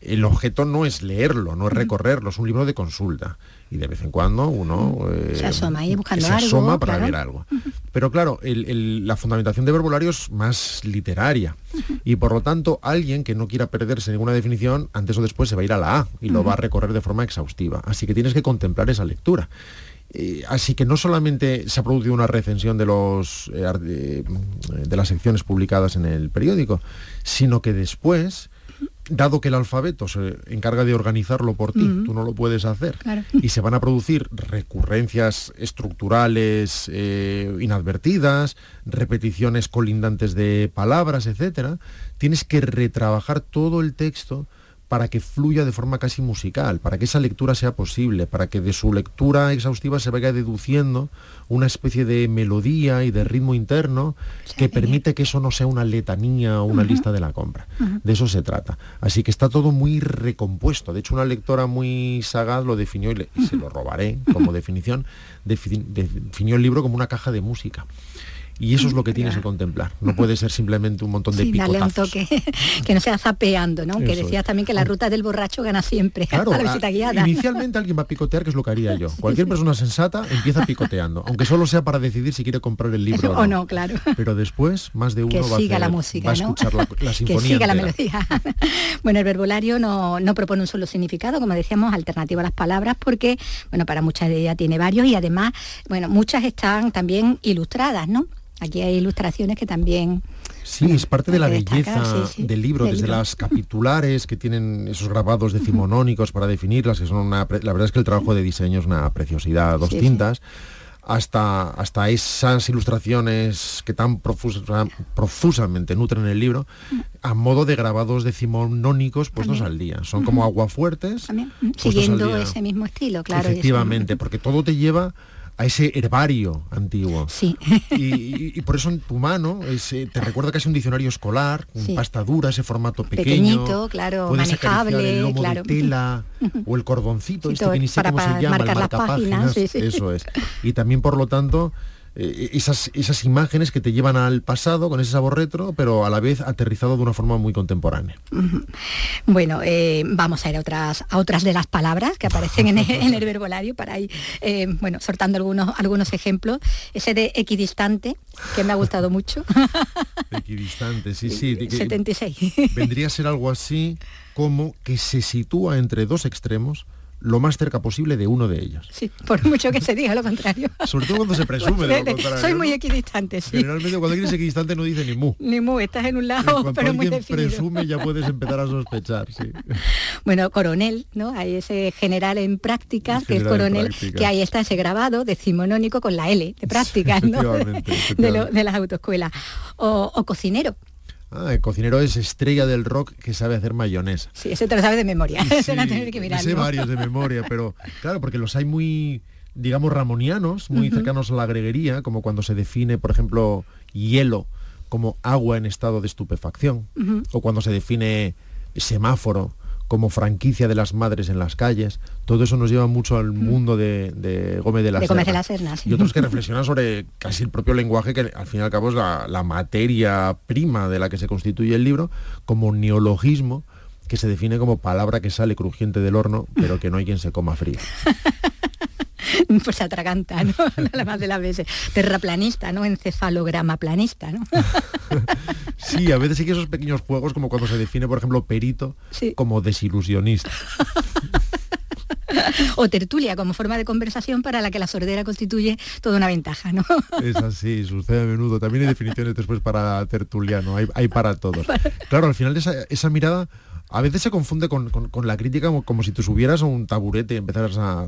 el objeto no es leerlo, no es recorrerlo, es un libro de consulta. Y de vez en cuando uno se asoma ahí buscando se asoma para ver algo. Pero claro, la fundamentación de verbolario es más literaria. Y por lo tanto, alguien que no quiera perderse ninguna definición, antes o después se va a ir a la A y lo va a recorrer de forma exhaustiva. Así que tienes que contemplar esa lectura. Eh, así que no solamente se ha producido una recensión de, los, eh, de las secciones publicadas en el periódico, sino que después dado que el alfabeto se encarga de organizarlo por ti, tú no lo puedes hacer, y se van a producir recurrencias estructurales eh, inadvertidas, repeticiones colindantes de palabras, etcétera, tienes que retrabajar todo el texto para que fluya de forma casi musical, para que esa lectura sea posible, para que de su lectura exhaustiva se vaya deduciendo una especie de melodía y de ritmo interno que permite que eso no sea una letanía o una lista de la compra. De eso se trata. Así que está todo muy recompuesto. De hecho, una lectora muy sagaz lo definió, y, se lo robaré como definición, definió el libro como una caja de música. Y eso es lo que tienes que contemplar. No puede ser simplemente un montón de sí, Darle un toque, que no sea zapeando, ¿no? que decías también que la ruta del borracho gana siempre. Claro, inicialmente alguien va a picotear, que es lo que haría yo. Cualquier persona sensata empieza picoteando, aunque solo sea para decidir si quiere comprar el libro o no. claro. Pero después, más de uno va, a, la música, escuchar la, sinfonía. Que siga la melodía. bueno, el verbolario no, no propone un solo significado, como decíamos, alternativo a las palabras, porque, bueno, para muchas de ellas tiene varios y además, bueno, muchas están también ilustradas, ¿no? Aquí hay ilustraciones que también... Sí, es parte de la belleza del libro, desde las capitulares que tienen esos grabados decimonónicos para definirlas, que son una... La verdad es que el trabajo de diseño es una preciosidad, dos tintas. Hasta, hasta, esas ilustraciones que tan profusamente nutren el libro, a modo de grabados decimonónicos puestos al día. Son como aguafuertes. Siguiendo ese mismo estilo, claro. Efectivamente, porque todo te lleva a ese herbario antiguo. Sí. Y, por eso en tu mano te recuerda que es un diccionario escolar, con pasta dura, ese formato pequeño. Pequeñito, claro, manejable, el claro. de tela o el cordoncito, este que ni sé cómo se llama, el marcapáginas, eso es. Y también, por lo tanto, eh, esas, esas imágenes que te llevan al pasado con ese sabor retro, pero a la vez aterrizado de una forma muy contemporánea. Bueno, eh, vamos a ir a otras, a otras de las palabras que aparecen en el, verbolario para ir, eh, bueno, sortando algunos, algunos ejemplos. Ese de equidistante, que me ha gustado mucho. Equidistante, sí, sí. 76. Vendría a ser algo así como que se sitúa entre dos extremos lo más cerca posible de uno de ellos. Sí, por mucho que se diga lo contrario. Sobre todo cuando se presume de lo contrario. Soy muy equidistante, sí. Generalmente cuando alguien es equidistante no dice ni mu. Ni mu, estás en un lado, pero muy definido. presume ya puedes empezar a sospechar, sí. Bueno, coronel, ¿no? Hay ese general en prácticas, que es coronel, que ahí está ese grabado decimonónico con la L de prácticas, ¿no? De, las autoescuelas. o cocinero, Ah, el cocinero es estrella del rock que sabe hacer mayonesa. Sí, ese te lo sabes de memoria. Sí, tener que Sé varios de memoria, pero claro, porque los hay muy, digamos, ramonianos, muy cercanos a la greguería, como cuando se define, por ejemplo, hielo como agua en estado de estupefacción, o cuando se define semáforo como franquicia de las madres en las calles. Todo eso nos lleva mucho al mm. mundo de, Gómez de la Serna. Y otros que reflexionan sobre casi el propio lenguaje, que al fin y al cabo es la, materia prima de la que se constituye el libro, como neologismo que se define como palabra que sale crujiente del horno, pero que no hay quien se coma frío. pues se atraganta, ¿no? La más de las veces. Terraplanista, ¿no? Encefalograma planista, ¿no? sí, a veces sí que esos pequeños juegos, como cuando se define, por ejemplo, perito, como desilusionista. o tertulia como forma de conversación para la que la sordera constituye toda una ventaja, ¿no? Es así, sucede a menudo. También hay definiciones después para tertuliano, hay, hay para todos. Claro, al final esa, esa mirada a veces se confunde con, la crítica como, si tú subieras a un taburete y empezaras a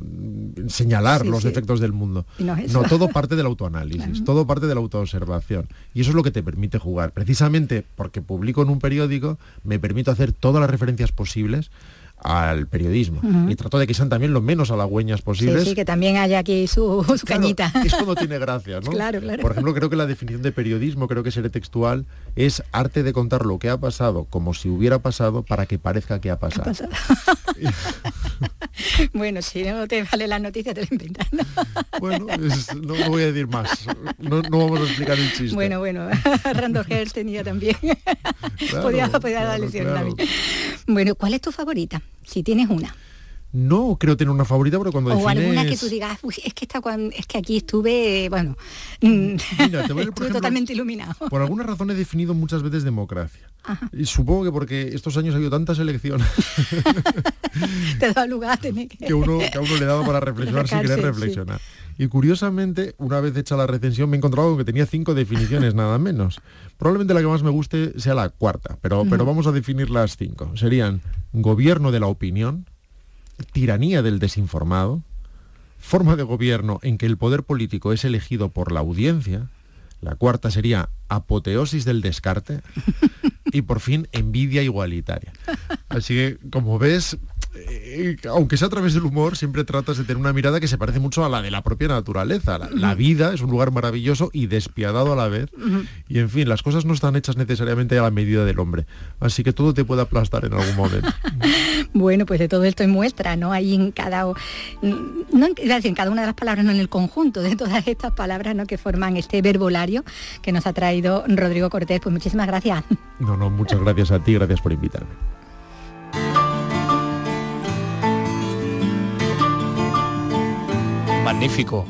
señalar los defectos del mundo. No, todo parte del autoanálisis, todo parte de la autoobservación. Y eso es lo que te permite jugar. Precisamente porque publico en un periódico, me permito hacer todas las referencias posibles al periodismo. Y trato de que sean también lo menos halagüeñas posibles. Sí, que también haya aquí su, cañita. Esto no tiene gracia, ¿no? Claro, claro. Por ejemplo, creo que la definición de periodismo, creo que seré textual, es arte de contar lo que ha pasado como si hubiera pasado para que parezca que ha pasado. bueno, si no te vale la noticia, te la inventas. bueno, no voy a decir más. No, vamos a explicar el chiste. Bueno, bueno, Hearst tenía también. podía, dar lección también. Bueno, ¿cuál es tu favorita? Si tienes una. No creo tener una favorita, pero cuando O alguna que tú digas, es que está cuando, es que aquí estuve, bueno, estuve totalmente iluminado. Por alguna razón he definido muchas veces democracia. Y supongo que porque estos años ha habido tantas elecciones. Te da lugar a tener que... que, uno, que a uno le dado para reflexionar sin querer reflexionar. Y curiosamente, una vez hecha la recensión, me he encontrado que tenía cinco definiciones, nada menos. Probablemente la que más me guste sea la cuarta, pero, pero vamos a definir las cinco. Serían gobierno de la opinión, tiranía del desinformado, forma de gobierno en que el poder político es elegido por la audiencia, la cuarta sería apoteosis del descarte y por fin envidia igualitaria. Así que, como ves, eh, aunque sea a través del humor, siempre tratas de tener una mirada que se parece mucho a la de la propia naturaleza. La, vida es un lugar maravilloso y despiadado a la vez. Y en fin, las cosas no están hechas necesariamente a la medida del hombre. Así que todo te puede aplastar en algún momento. bueno, pues de todo esto en muestra, ¿no? Hay en cada no en, en cada una de las palabras, no en el conjunto de todas estas palabras ¿no? que forman este verbolario que nos ha traído Rodrigo Cortés. Pues muchísimas gracias. No, no, muchas gracias a ti, gracias por invitarme. Magnífico.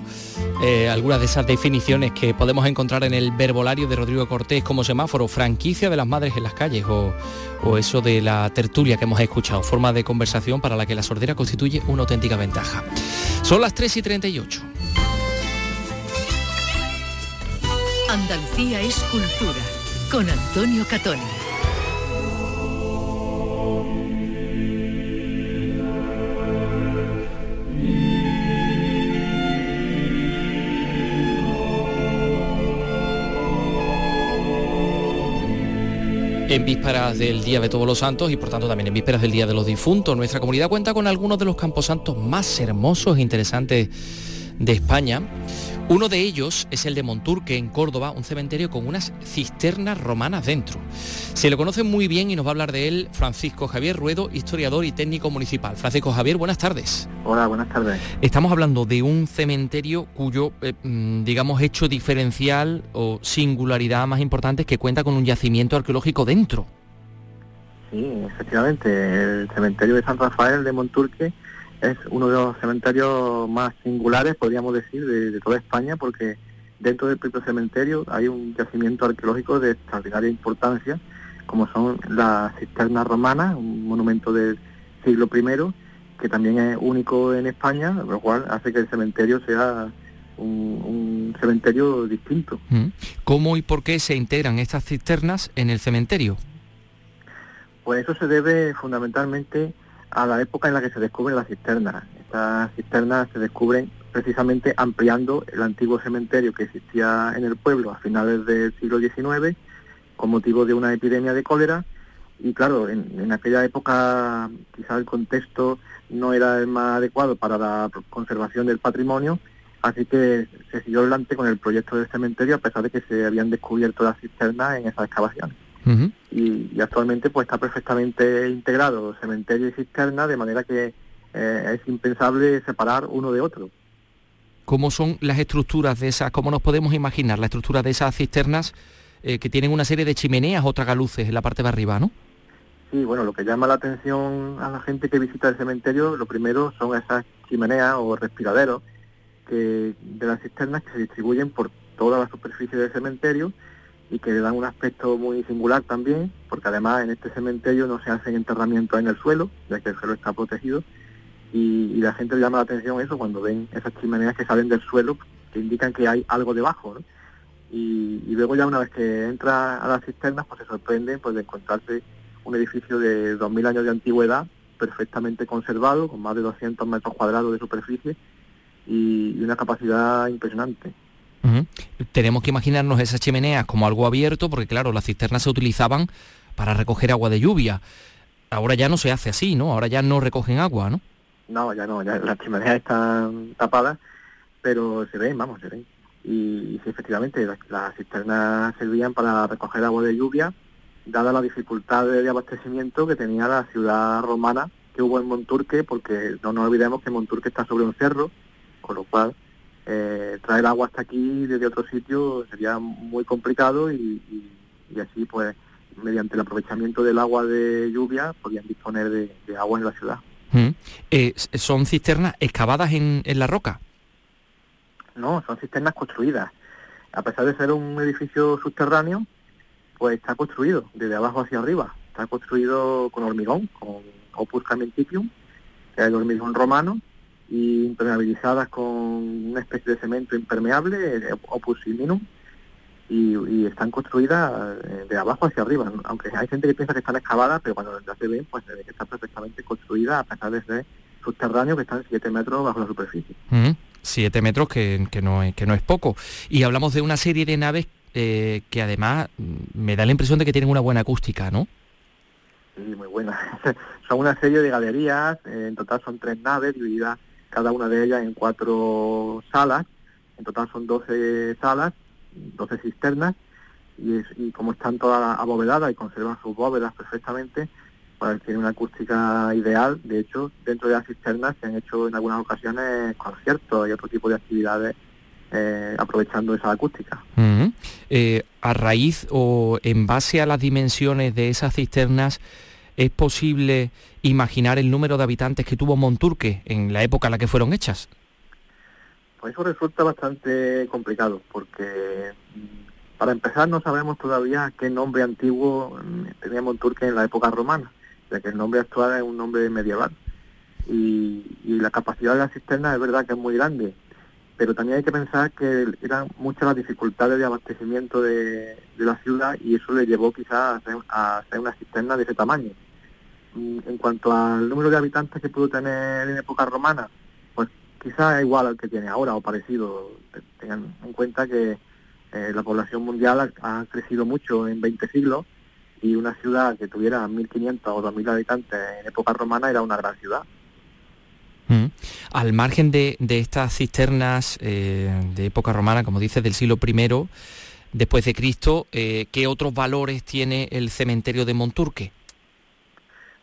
Eh, algunas de esas definiciones que podemos encontrar en el verbolario de Rodrigo Cortés como semáforo, franquicia de las madres en las calles o, eso de la tertulia que hemos escuchado, forma de conversación para la que la sordera constituye una auténtica ventaja. Son las 3 y 38. Andalucía es cultura con Antonio Catoni. En vísperas del Día de Todos los Santos y por tanto también en vísperas del Día de los Difuntos. Nuestra comunidad cuenta con algunos de los camposantos más hermosos e interesantes de España. Uno de ellos es el de Monturque, en Córdoba, un cementerio con unas cisternas romanas dentro. Se lo conoce muy bien y nos va a hablar de él Francisco Javier Ruedo, historiador y técnico municipal. Francisco Javier, buenas tardes. Hola, buenas tardes. Estamos hablando de un cementerio cuyo, eh, mm, digamos, hecho diferencial o singularidad más importante es que cuenta con un yacimiento arqueológico dentro. Sí, efectivamente, el cementerio de San Rafael de Monturque es uno de los cementerios más singulares, podríamos decir, de, toda España, porque dentro del propio cementerio hay un yacimiento arqueológico de extraordinaria importancia, como son las cisternas romanas, un monumento del siglo I, que también es único en España, lo cual hace que el cementerio sea un, cementerio distinto. Mm. ¿Cómo y por qué se integran estas cisternas en el cementerio? Pues eso se debe fundamentalmente a la época en la que se descubren las cisternas. Estas cisternas se descubren precisamente ampliando el antiguo cementerio que existía en el pueblo a finales del siglo XIX con motivo de una epidemia de cólera y claro, en, aquella época quizá el contexto no era el más adecuado para la conservación del patrimonio, así que se siguió adelante con el proyecto del cementerio a pesar de que se habían descubierto las cisternas en esas excavaciones y, actualmente pues está perfectamente integrado cementerio y cisterna de manera que eh, es impensable separar uno de otro. ¿Cómo son las estructuras de esas, cómo nos podemos imaginar la estructura de esas cisternas eh, que tienen una serie de chimeneas o tragaluces en la parte de arriba, no? Sí, bueno, lo que llama la atención a la gente que visita el cementerio, lo primero son esas chimeneas o respiraderos que, de las cisternas que se distribuyen por toda la superficie del cementerio y que le dan un aspecto muy singular también, porque además en este cementerio no se hacen enterramientos en el suelo, ya que el suelo está protegido, y, la gente llama la atención eso cuando ven esas chimeneas que salen del suelo, que indican que hay algo debajo. Y, luego ya una vez que entra a las cisternas, pues se sorprende pues, de encontrarse un edificio de 2.000 años de antigüedad, perfectamente conservado, con más de 200 metros cuadrados de superficie y una capacidad impresionante. Tenemos que imaginarnos esas chimeneas como algo abierto, porque claro, las cisternas se utilizaban para recoger agua de lluvia. Ahora ya no se hace así, ¿no? Ahora ya no recogen agua, ¿no? No, ya no, ya las chimeneas están tapadas, pero se ven, vamos, se ven. Y, sí, efectivamente, las, cisternas servían para recoger agua de lluvia, dada la dificultad de, abastecimiento que tenía la ciudad romana que hubo en Monturque, porque no nos olvidemos que Monturque está sobre un cerro, con lo cual eh, traer agua hasta aquí desde otro sitio sería muy complicado y, así pues mediante el aprovechamiento del agua de lluvia podían disponer de, agua en la ciudad. Mm. Eh, ¿Son cisternas excavadas en, la roca? No, son cisternas construidas. A pesar de ser un edificio subterráneo, pues está construido desde abajo hacia arriba. Está construido con hormigón, con opus camentitium, que es el hormigón romano, y impermeabilizadas con una especie de cemento impermeable, eh, opus minum, y, están construidas eh, de abajo hacia arriba, aunque hay gente que piensa que están excavadas, pero cuando ya se ven, pues se ve que están perfectamente construidas a pesar de ser subterráneos que están 7 metros bajo la superficie. 7 metros que, no es, que no es poco. Y hablamos de una serie de naves eh, que además mm, me da la impresión de que tienen una buena acústica, ¿no? Sí, muy buena. son una serie de galerías, en total son tres naves divididas cada una de ellas en cuatro salas, en total son 12 salas, 12 cisternas, y, como están todas abovedadas y conservan sus bóvedas perfectamente, pues tiene una acústica ideal. De hecho, dentro de las cisternas se han hecho en algunas ocasiones conciertos y otro tipo de actividades eh, aprovechando esa acústica. Eh, a raíz o en base a las dimensiones de esas cisternas, ¿es posible imaginar el número de habitantes que tuvo Monturque en la época en la que fueron hechas? Pues eso resulta bastante complicado, porque mm, para empezar no sabemos todavía qué nombre antiguo mm, tenía Monturque en la época romana, ya que el nombre actual es un nombre medieval. Y, la capacidad de la cisterna es verdad que es muy grande, pero también hay que pensar que eran muchas las dificultades de abastecimiento de, la ciudad y eso le llevó quizás a hacer una cisterna de ese tamaño. Mm, en cuanto al número de habitantes que pudo tener en época romana, pues quizás es igual al que tiene ahora o parecido. Tengan en cuenta que eh, la población mundial ha, crecido mucho en 20 siglos y una ciudad que tuviera 1.500 o 2.000 habitantes en época romana era una gran ciudad. Mm. al margen de, estas cisternas eh, de época romana, como dices, del siglo I después de Cristo, eh, ¿qué otros valores tiene el cementerio de Monturque?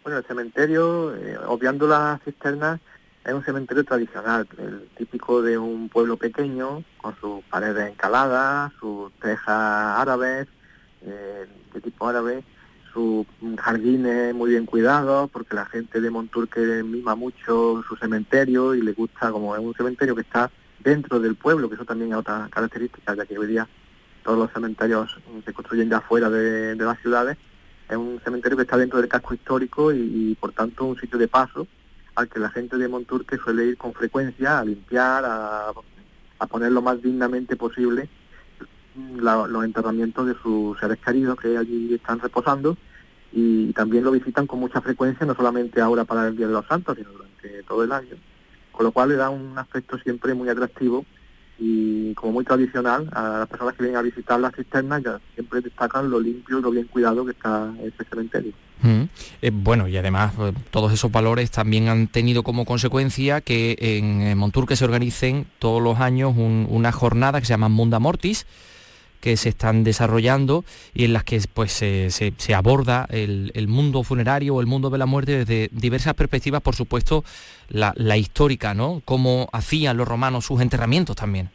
Bueno, el cementerio, eh, obviando las cisternas, es un cementerio tradicional, el típico de un pueblo pequeño, con sus paredes encaladas, sus tejas árabes, de tipo árabe, sus jardines muy bien cuidados, porque la gente de Monturque mima mucho su cementerio y le gusta, como es un cementerio que está dentro del pueblo, que eso también es otra característica, ya que hoy día todos los cementerios se construyen ya fuera de, las ciudades, es un cementerio que está dentro del casco histórico y, por tanto un sitio de paso al que la gente de Monturque suele ir con frecuencia a limpiar, a, a poner lo más dignamente posible los enterramientos de sus seres queridos que allí están reposando y también lo visitan con mucha frecuencia, no solamente ahora para el Día de los Santos, sino durante todo el año, con lo cual le da un aspecto siempre muy atractivo y como muy tradicional a las personas que vienen a visitar las cisternas ya siempre destacan lo limpio y lo bien cuidado que está ese cementerio. Mm. Eh, bueno, y además eh, todos esos valores también han tenido como consecuencia que en Monturque se organicen todos los años una jornada que se llama Munda Mortis, que se están desarrollando y en las que pues, se, aborda el, mundo funerario o el mundo de la muerte desde diversas perspectivas, por supuesto, la, histórica, ¿no? Cómo hacían los romanos sus enterramientos también.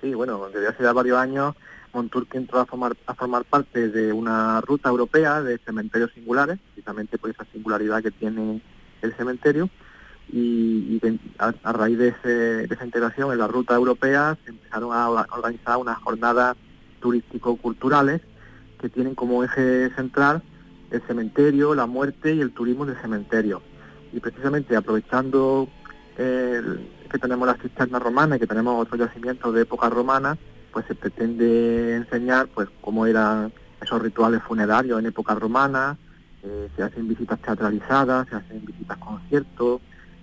Sí, bueno, desde hace ya varios años Monturque entró a formar, a formar parte de una ruta europea de cementerios singulares, precisamente por esa singularidad que tiene el cementerio, y, a, raíz de, esa integración en la ruta europea se empezaron a organizar unas jornadas turístico-culturales que tienen como eje central el cementerio, la muerte y el turismo del cementerio. Y precisamente aprovechando que tenemos las cisternas romanas y que tenemos otros yacimientos de época romana, pues se pretende enseñar pues cómo eran esos rituales funerarios en época romana, eh, se hacen visitas teatralizadas, se hacen visitas conciertos,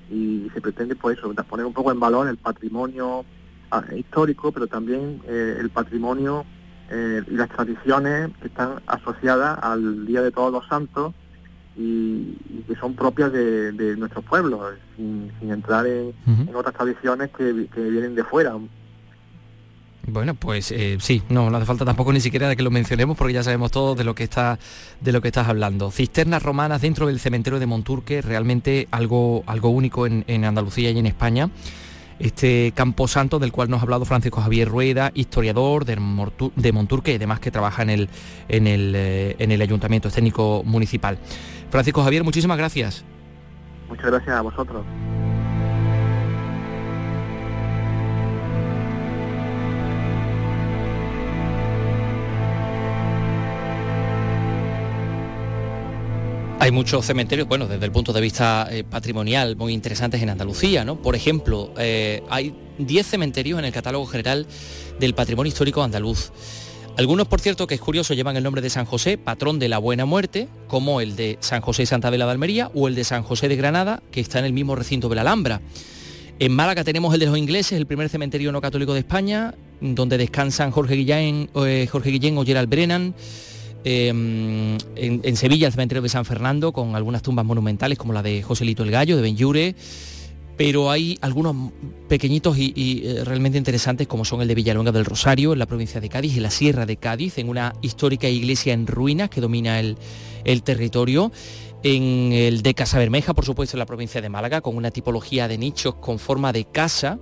y se pretende pues eso, poner un poco en valor el patrimonio ah, histórico, pero también eh, el patrimonio eh, y las tradiciones que están asociadas al Día de Todos los Santos y, que son propias de, nuestros pueblos, sin, entrar en, otras tradiciones que, vienen de fuera. Bueno, pues eh, sí, no, no hace falta tampoco ni siquiera de que lo mencionemos porque ya sabemos todo de lo que está de lo que estás hablando. Cisternas romanas dentro del cementerio de Monturque, realmente algo, algo único en, Andalucía y en España. Este campo santo del cual nos ha hablado Francisco Javier Rueda, historiador de, Monturque y además que trabaja en el, en el, eh, en el ayuntamiento técnico municipal. Francisco Javier, muchísimas gracias. Muchas gracias a vosotros. Hay muchos cementerios, bueno, desde el punto de vista eh, patrimonial, muy interesantes en Andalucía, ¿no? Por ejemplo, eh, hay 10 cementerios en el catálogo general del patrimonio histórico andaluz. Algunos, por cierto, que es curioso, llevan el nombre de San José, patrón de la buena muerte, como el de San José Santa Vela de Almería o el de San José de Granada, que está en el mismo recinto de la Alhambra. En Málaga tenemos el de los ingleses, el primer cementerio no católico de España, donde descansan Jorge Guillén, eh, Jorge Guillén o Gerald Brennan, Em, en, Sevilla, el cementerio de San Fernando, con algunas tumbas monumentales como la de Joselito el Gallo, de Benyure, pero hay algunos pequeñitos y, eh, realmente interesantes como son el de Villaluenga del Rosario, en la provincia de Cádiz, en la Sierra de Cádiz, en una histórica iglesia en ruinas que domina el, el territorio en el de Casa Bermeja, por supuesto, en la provincia de Málaga, con una tipología de nichos con forma de casa.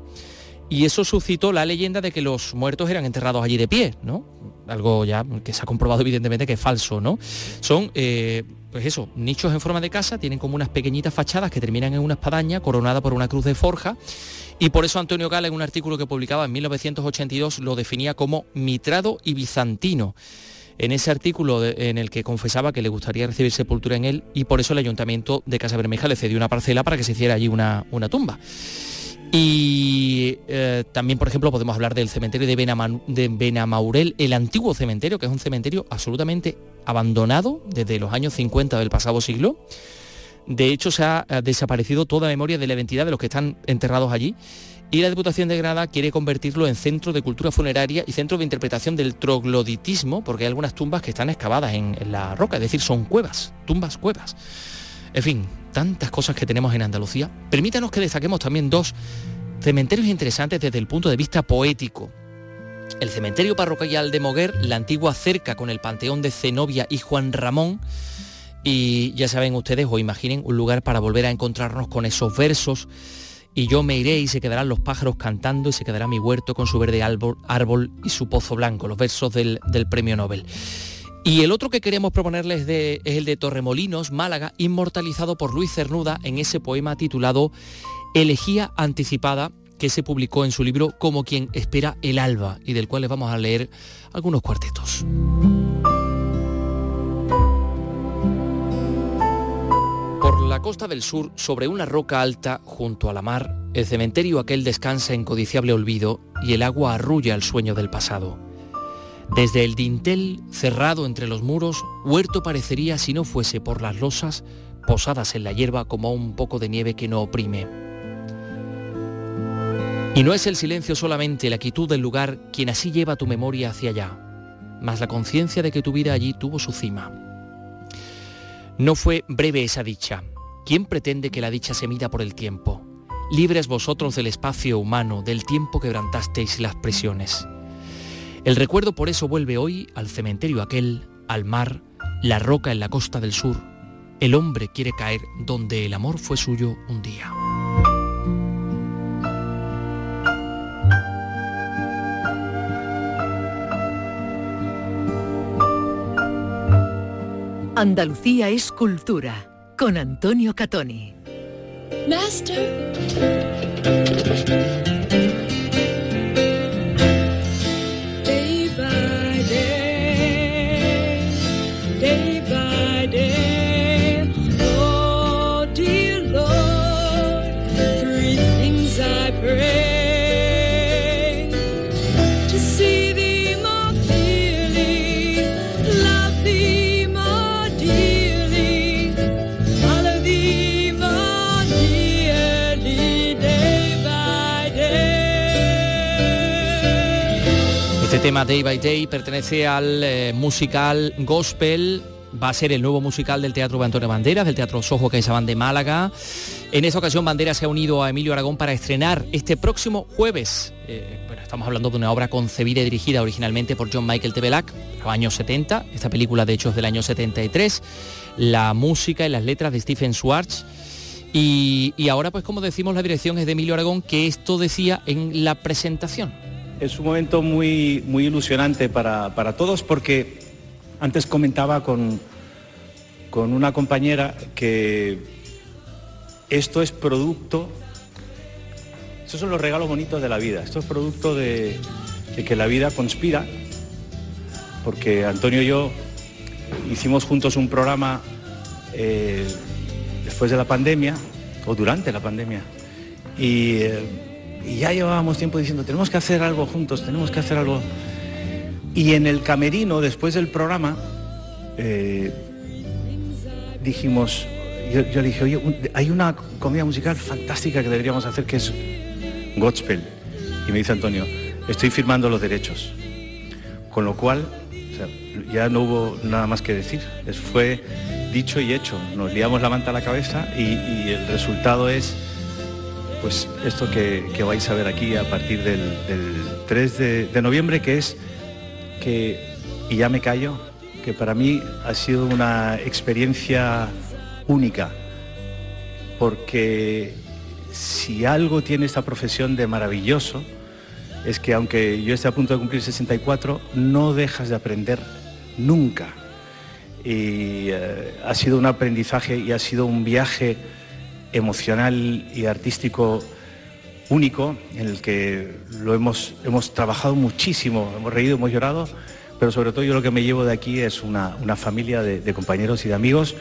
Y eso suscitó la leyenda de que los muertos eran enterrados allí de pie, ¿no? Algo ya que se ha comprobado evidentemente que es falso, ¿no? Son, eh, pues eso, nichos en forma de casa, tienen como unas pequeñitas fachadas que terminan en una espadaña coronada por una cruz de forja. Y por eso Antonio Gala en un artículo que publicaba en 1982 lo definía como mitrado y bizantino en ese artículo en el que confesaba que le gustaría recibir sepultura en él y por eso el ayuntamiento de Casa Bermeja le cedió una parcela para que se hiciera allí una, una tumba. Y eh, también, por ejemplo, podemos hablar del cementerio de, de, Benamaurel, el antiguo cementerio, que es un cementerio absolutamente abandonado desde los años 50 del pasado siglo. De hecho, se ha desaparecido toda memoria de la identidad de los que están enterrados allí. Y la Diputación de Granada quiere convertirlo en centro de cultura funeraria y centro de interpretación del trogloditismo, porque hay algunas tumbas que están excavadas en la roca, es decir, son cuevas, tumbas cuevas. En fin, tantas cosas que tenemos en Andalucía, permítanos que destaquemos también dos cementerios interesantes desde el punto de vista poético. El cementerio parroquial de Moguer, la antigua cerca con el panteón de Zenobia y Juan Ramón, y ya saben ustedes o imaginen un lugar para volver a encontrarnos con esos versos y yo me iré y se quedarán los pájaros cantando y se quedará mi huerto con su verde árbol, árbol y su pozo blanco, los versos del, premio Nobel. Y el otro que queríamos proponerles es el de Torremolinos, Málaga, inmortalizado por Luis Cernuda en ese poema titulado Elegía anticipada que se publicó en su libro Como quien espera el alba y del cual les vamos a leer algunos cuartetos. Por la costa del sur, sobre una roca alta junto a la mar, el cementerio aquel descansa en codiciable olvido y el agua arrulla el sueño del pasado. Desde el dintel cerrado entre los muros, huerto parecería si no fuese por las losas posadas en la hierba como un poco de nieve que no oprime. Y no es el silencio solamente la quietud del lugar quien así lleva tu memoria hacia allá, mas la conciencia de que tu vida allí tuvo su cima. No fue breve esa dicha. ¿Quién pretende que la dicha se mida por el tiempo? Libres vosotros del espacio humano, del tiempo quebrantasteis las presiones. El recuerdo por eso vuelve hoy al cementerio aquel, al mar, la roca en la costa del sur. El hombre quiere caer donde el amor fue suyo un día. Andalucía es cultura con Antonio Catoni. Tema Day by Day pertenece al eh, musical Gospel va a ser el nuevo musical del Teatro Antonio Banderas, del Teatro Sojo CaixaBank de Málaga. En esta ocasión Banderas se ha unido a Emilio Aragón para estrenar este próximo jueves. Eh, bueno, estamos hablando de una obra concebida y dirigida originalmente por John Michael Tebelac, los años 70. Esta película de hecho es del año 73. La música y las letras de Stephen Schwartz. Y, y ahora pues como decimos la dirección es de Emilio Aragón, que esto decía en la presentación es un momento muy, muy ilusionante para, todos porque antes comentaba con, con una compañera que esto es producto, estos son los regalos bonitos de la vida, esto es producto de, que la vida conspira, porque Antonio y yo hicimos juntos un programa eh, después de la pandemia, o durante la pandemia, y eh, y ya llevábamos tiempo diciendo, tenemos que hacer algo juntos, tenemos que hacer algo. Y en el camerino, después del programa, eh, dijimos, yo, le dije, oye, hay una comida musical fantástica que deberíamos hacer que es Godspell. Y me dice Antonio, estoy firmando los derechos. Con lo cual, ya no hubo nada más que decir. Fue dicho y hecho. Nos liamos la manta a la cabeza y el resultado es pues esto que, vais a ver aquí a partir del, 3 de, noviembre, que es que, y ya me callo, que para mí ha sido una experiencia única, porque si algo tiene esta profesión de maravilloso, es que aunque yo esté a punto de cumplir 64, no dejas de aprender nunca. Y eh, ha sido un aprendizaje y ha sido un viaje emocional y artístico único en el que lo hemos, hemos trabajado muchísimo, hemos reído, hemos llorado, pero sobre todo yo lo que me llevo de aquí es una, familia de, compañeros y de amigos,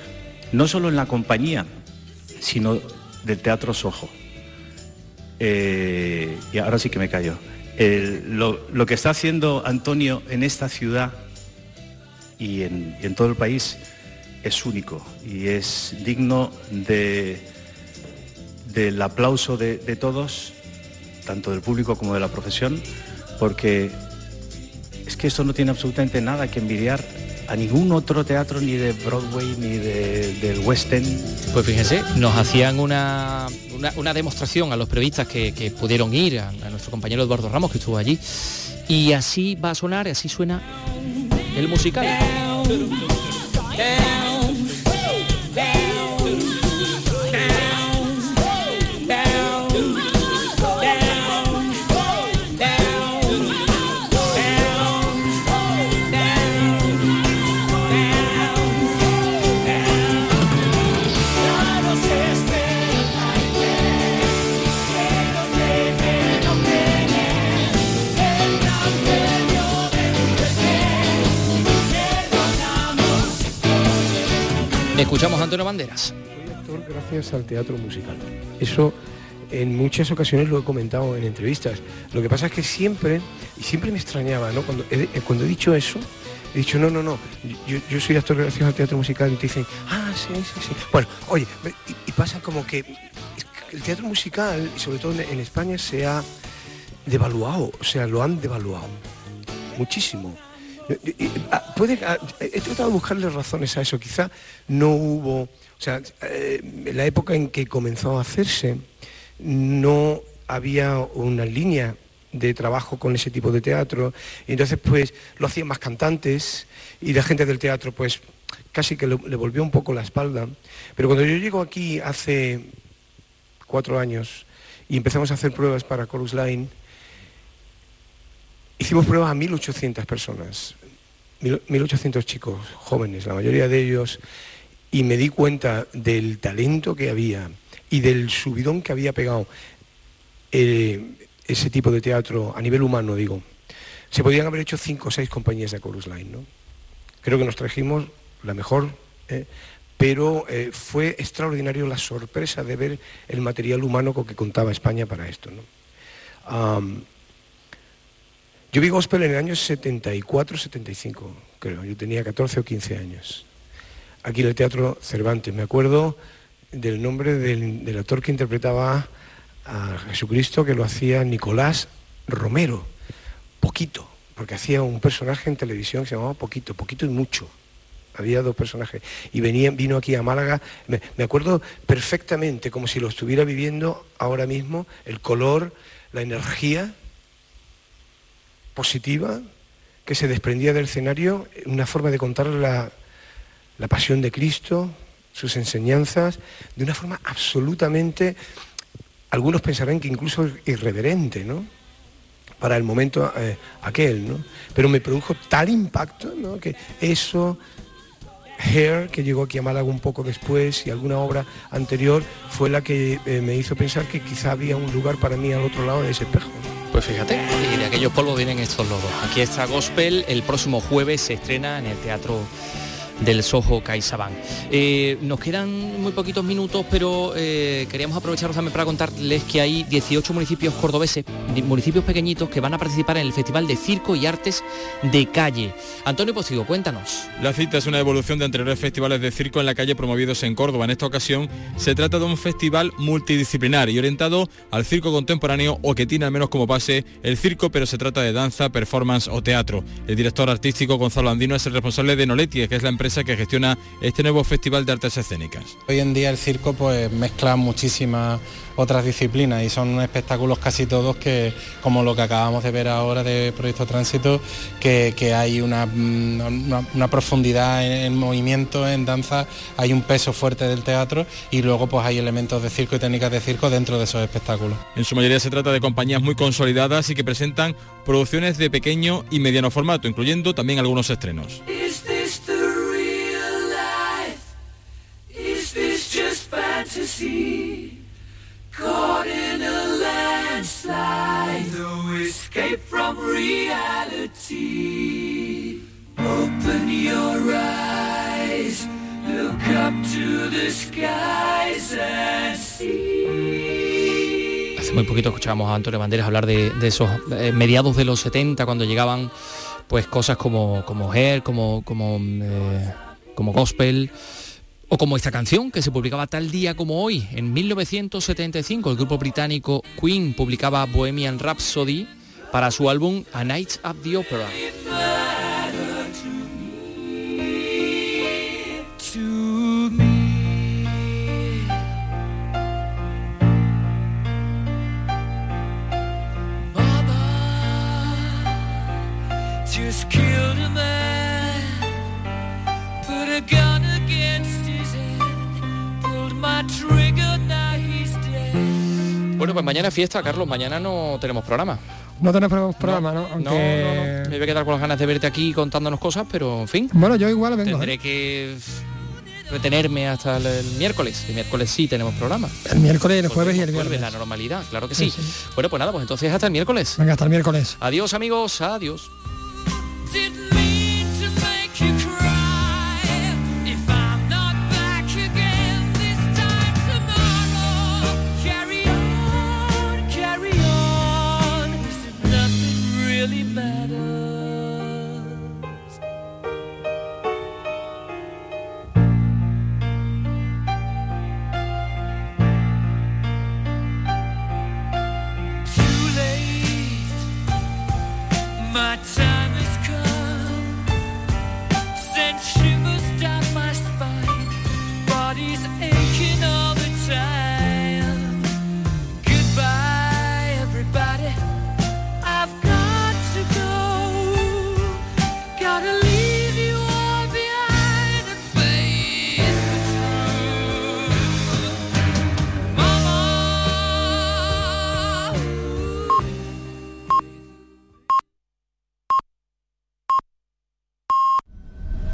no solo en la compañía, sino del Teatro Sojo. Eh, y ahora sí que me callo. lo, que está haciendo Antonio en esta ciudad y en todo el país es único y es digno de, del aplauso de, todos, tanto del público como de la profesión, porque es que esto no tiene absolutamente nada que envidiar a ningún otro teatro ni de Broadway ni del West End. Pues fíjense, nos hacían una, una, demostración a los periodistas que, pudieron ir, a, a, nuestro compañero Eduardo Ramos que estuvo allí, y así va a sonar, así suena el musical. Escuchamos Antonio Banderas. Soy actor gracias al teatro musical. Eso en muchas ocasiones lo he comentado en entrevistas. Lo que pasa es que siempre, y siempre me extrañaba, ¿no? Cuando he, he dicho eso, he dicho, no, no, no, yo, soy actor gracias al teatro musical y te dicen, ah, sí, sí, sí. Bueno, oye, y, pasa como que el teatro musical, sobre todo en España, se ha devaluado, o sea, lo han devaluado muchísimo. Ah, puede, ah, he tratado de buscarle razones a eso. Quizá no hubo, o sea, eh, en la época en que comenzó a hacerse, no había una línea de trabajo con ese tipo de teatro. Entonces, pues, lo hacían más cantantes y la gente del teatro, pues, casi que le, volvió un poco la espalda. Pero cuando yo llego aquí hace cuatro años y empezamos a hacer pruebas para Chorus Line, Hicimos pruebas a 1.800 personas, 1.800 chicos jóvenes, la mayoría de ellos, y me di cuenta del talento que había y del subidón que había pegado eh, ese tipo de teatro a nivel humano, digo. Se podían haber hecho cinco o seis compañías de Chorus Line, ¿no? Creo que nos trajimos la mejor, ¿eh? pero eh, fue extraordinario la sorpresa de ver el material humano con que contaba España para esto, ¿no? Yo vi gospel en el año 74, 75, creo. Yo tenía 14 o 15 años. Aquí en el Teatro Cervantes. Me acuerdo del nombre del, actor que interpretaba a Jesucristo, que lo hacía Nicolás Romero. Poquito, porque hacía un personaje en televisión que se llamaba Poquito, Poquito y Mucho. Había dos personajes. Y venía, vino aquí a Málaga. Me, me acuerdo perfectamente, como si lo estuviera viviendo ahora mismo, el color, la energía positiva que se desprendía del escenario, una forma de contar la, pasión de Cristo, sus enseñanzas, de una forma absolutamente, algunos pensarán que incluso irreverente, ¿no? Para el momento eh, aquel, ¿no? Pero me produjo tal impacto, ¿no? Que eso, Hair, que llegó aquí a Málaga un poco después, y alguna obra anterior, fue la que eh, me hizo pensar que quizá había un lugar para mí al otro lado de ese espejo. Pues fíjate, y de aquellos polvos vienen estos lobos. Aquí está Gospel, el próximo jueves se estrena en el Teatro del Soho CaixaBank. Eh, nos quedan muy poquitos minutos, pero eh, queríamos aprovecharlos también para contarles que hay 18 municipios cordobeses, municipios pequeñitos, que van a participar en el Festival de Circo y Artes de Calle. Antonio Postigo, cuéntanos. La cita es una evolución de anteriores festivales de circo en la calle promovidos en Córdoba. En esta ocasión se trata de un festival multidisciplinar y orientado al circo contemporáneo o que tiene al menos como base el circo, pero se trata de danza, performance o teatro. El director artístico Gonzalo Andino es el responsable de Noletti, que es la empresa que gestiona este nuevo Festival de Artes Escénicas. Hoy en día el circo pues mezcla muchísimas otras disciplinas y son espectáculos casi todos que, como lo que acabamos de ver ahora de Proyecto Tránsito, que, hay una, una, profundidad en, movimiento, en danza, hay un peso fuerte del teatro y luego pues hay elementos de circo y técnicas de circo dentro de esos espectáculos. En su mayoría se trata de compañías muy consolidadas y que presentan producciones de pequeño y mediano formato, incluyendo también algunos estrenos. Caught in a landslide, no escape from reality. Open your eyes, look up to the skies. Hace muy poquito escuchábamos a Antonio Banderas hablar de, de esos eh, mediados de los 70 cuando llegaban pues cosas como como Hair, como como eh, como gospel o como esta canción que se publicaba tal día como hoy, en 1975, el grupo británico Queen publicaba Bohemian Rhapsody para su álbum A Night at the Opera. Mañana fiesta, Carlos. Mañana no tenemos programa. No tenemos programa, ¿no? No, no, no. Me voy a quedar con las ganas de verte aquí contándonos cosas, pero en fin. Bueno, yo igual vengo. Tendré ¿eh? que retenerme hasta el, el miércoles. El miércoles sí tenemos programa. El miércoles, el jueves y el viernes. la normalidad, claro que sí. Bueno, pues nada, pues entonces hasta el miércoles. Venga, hasta el miércoles. Adiós amigos, adiós.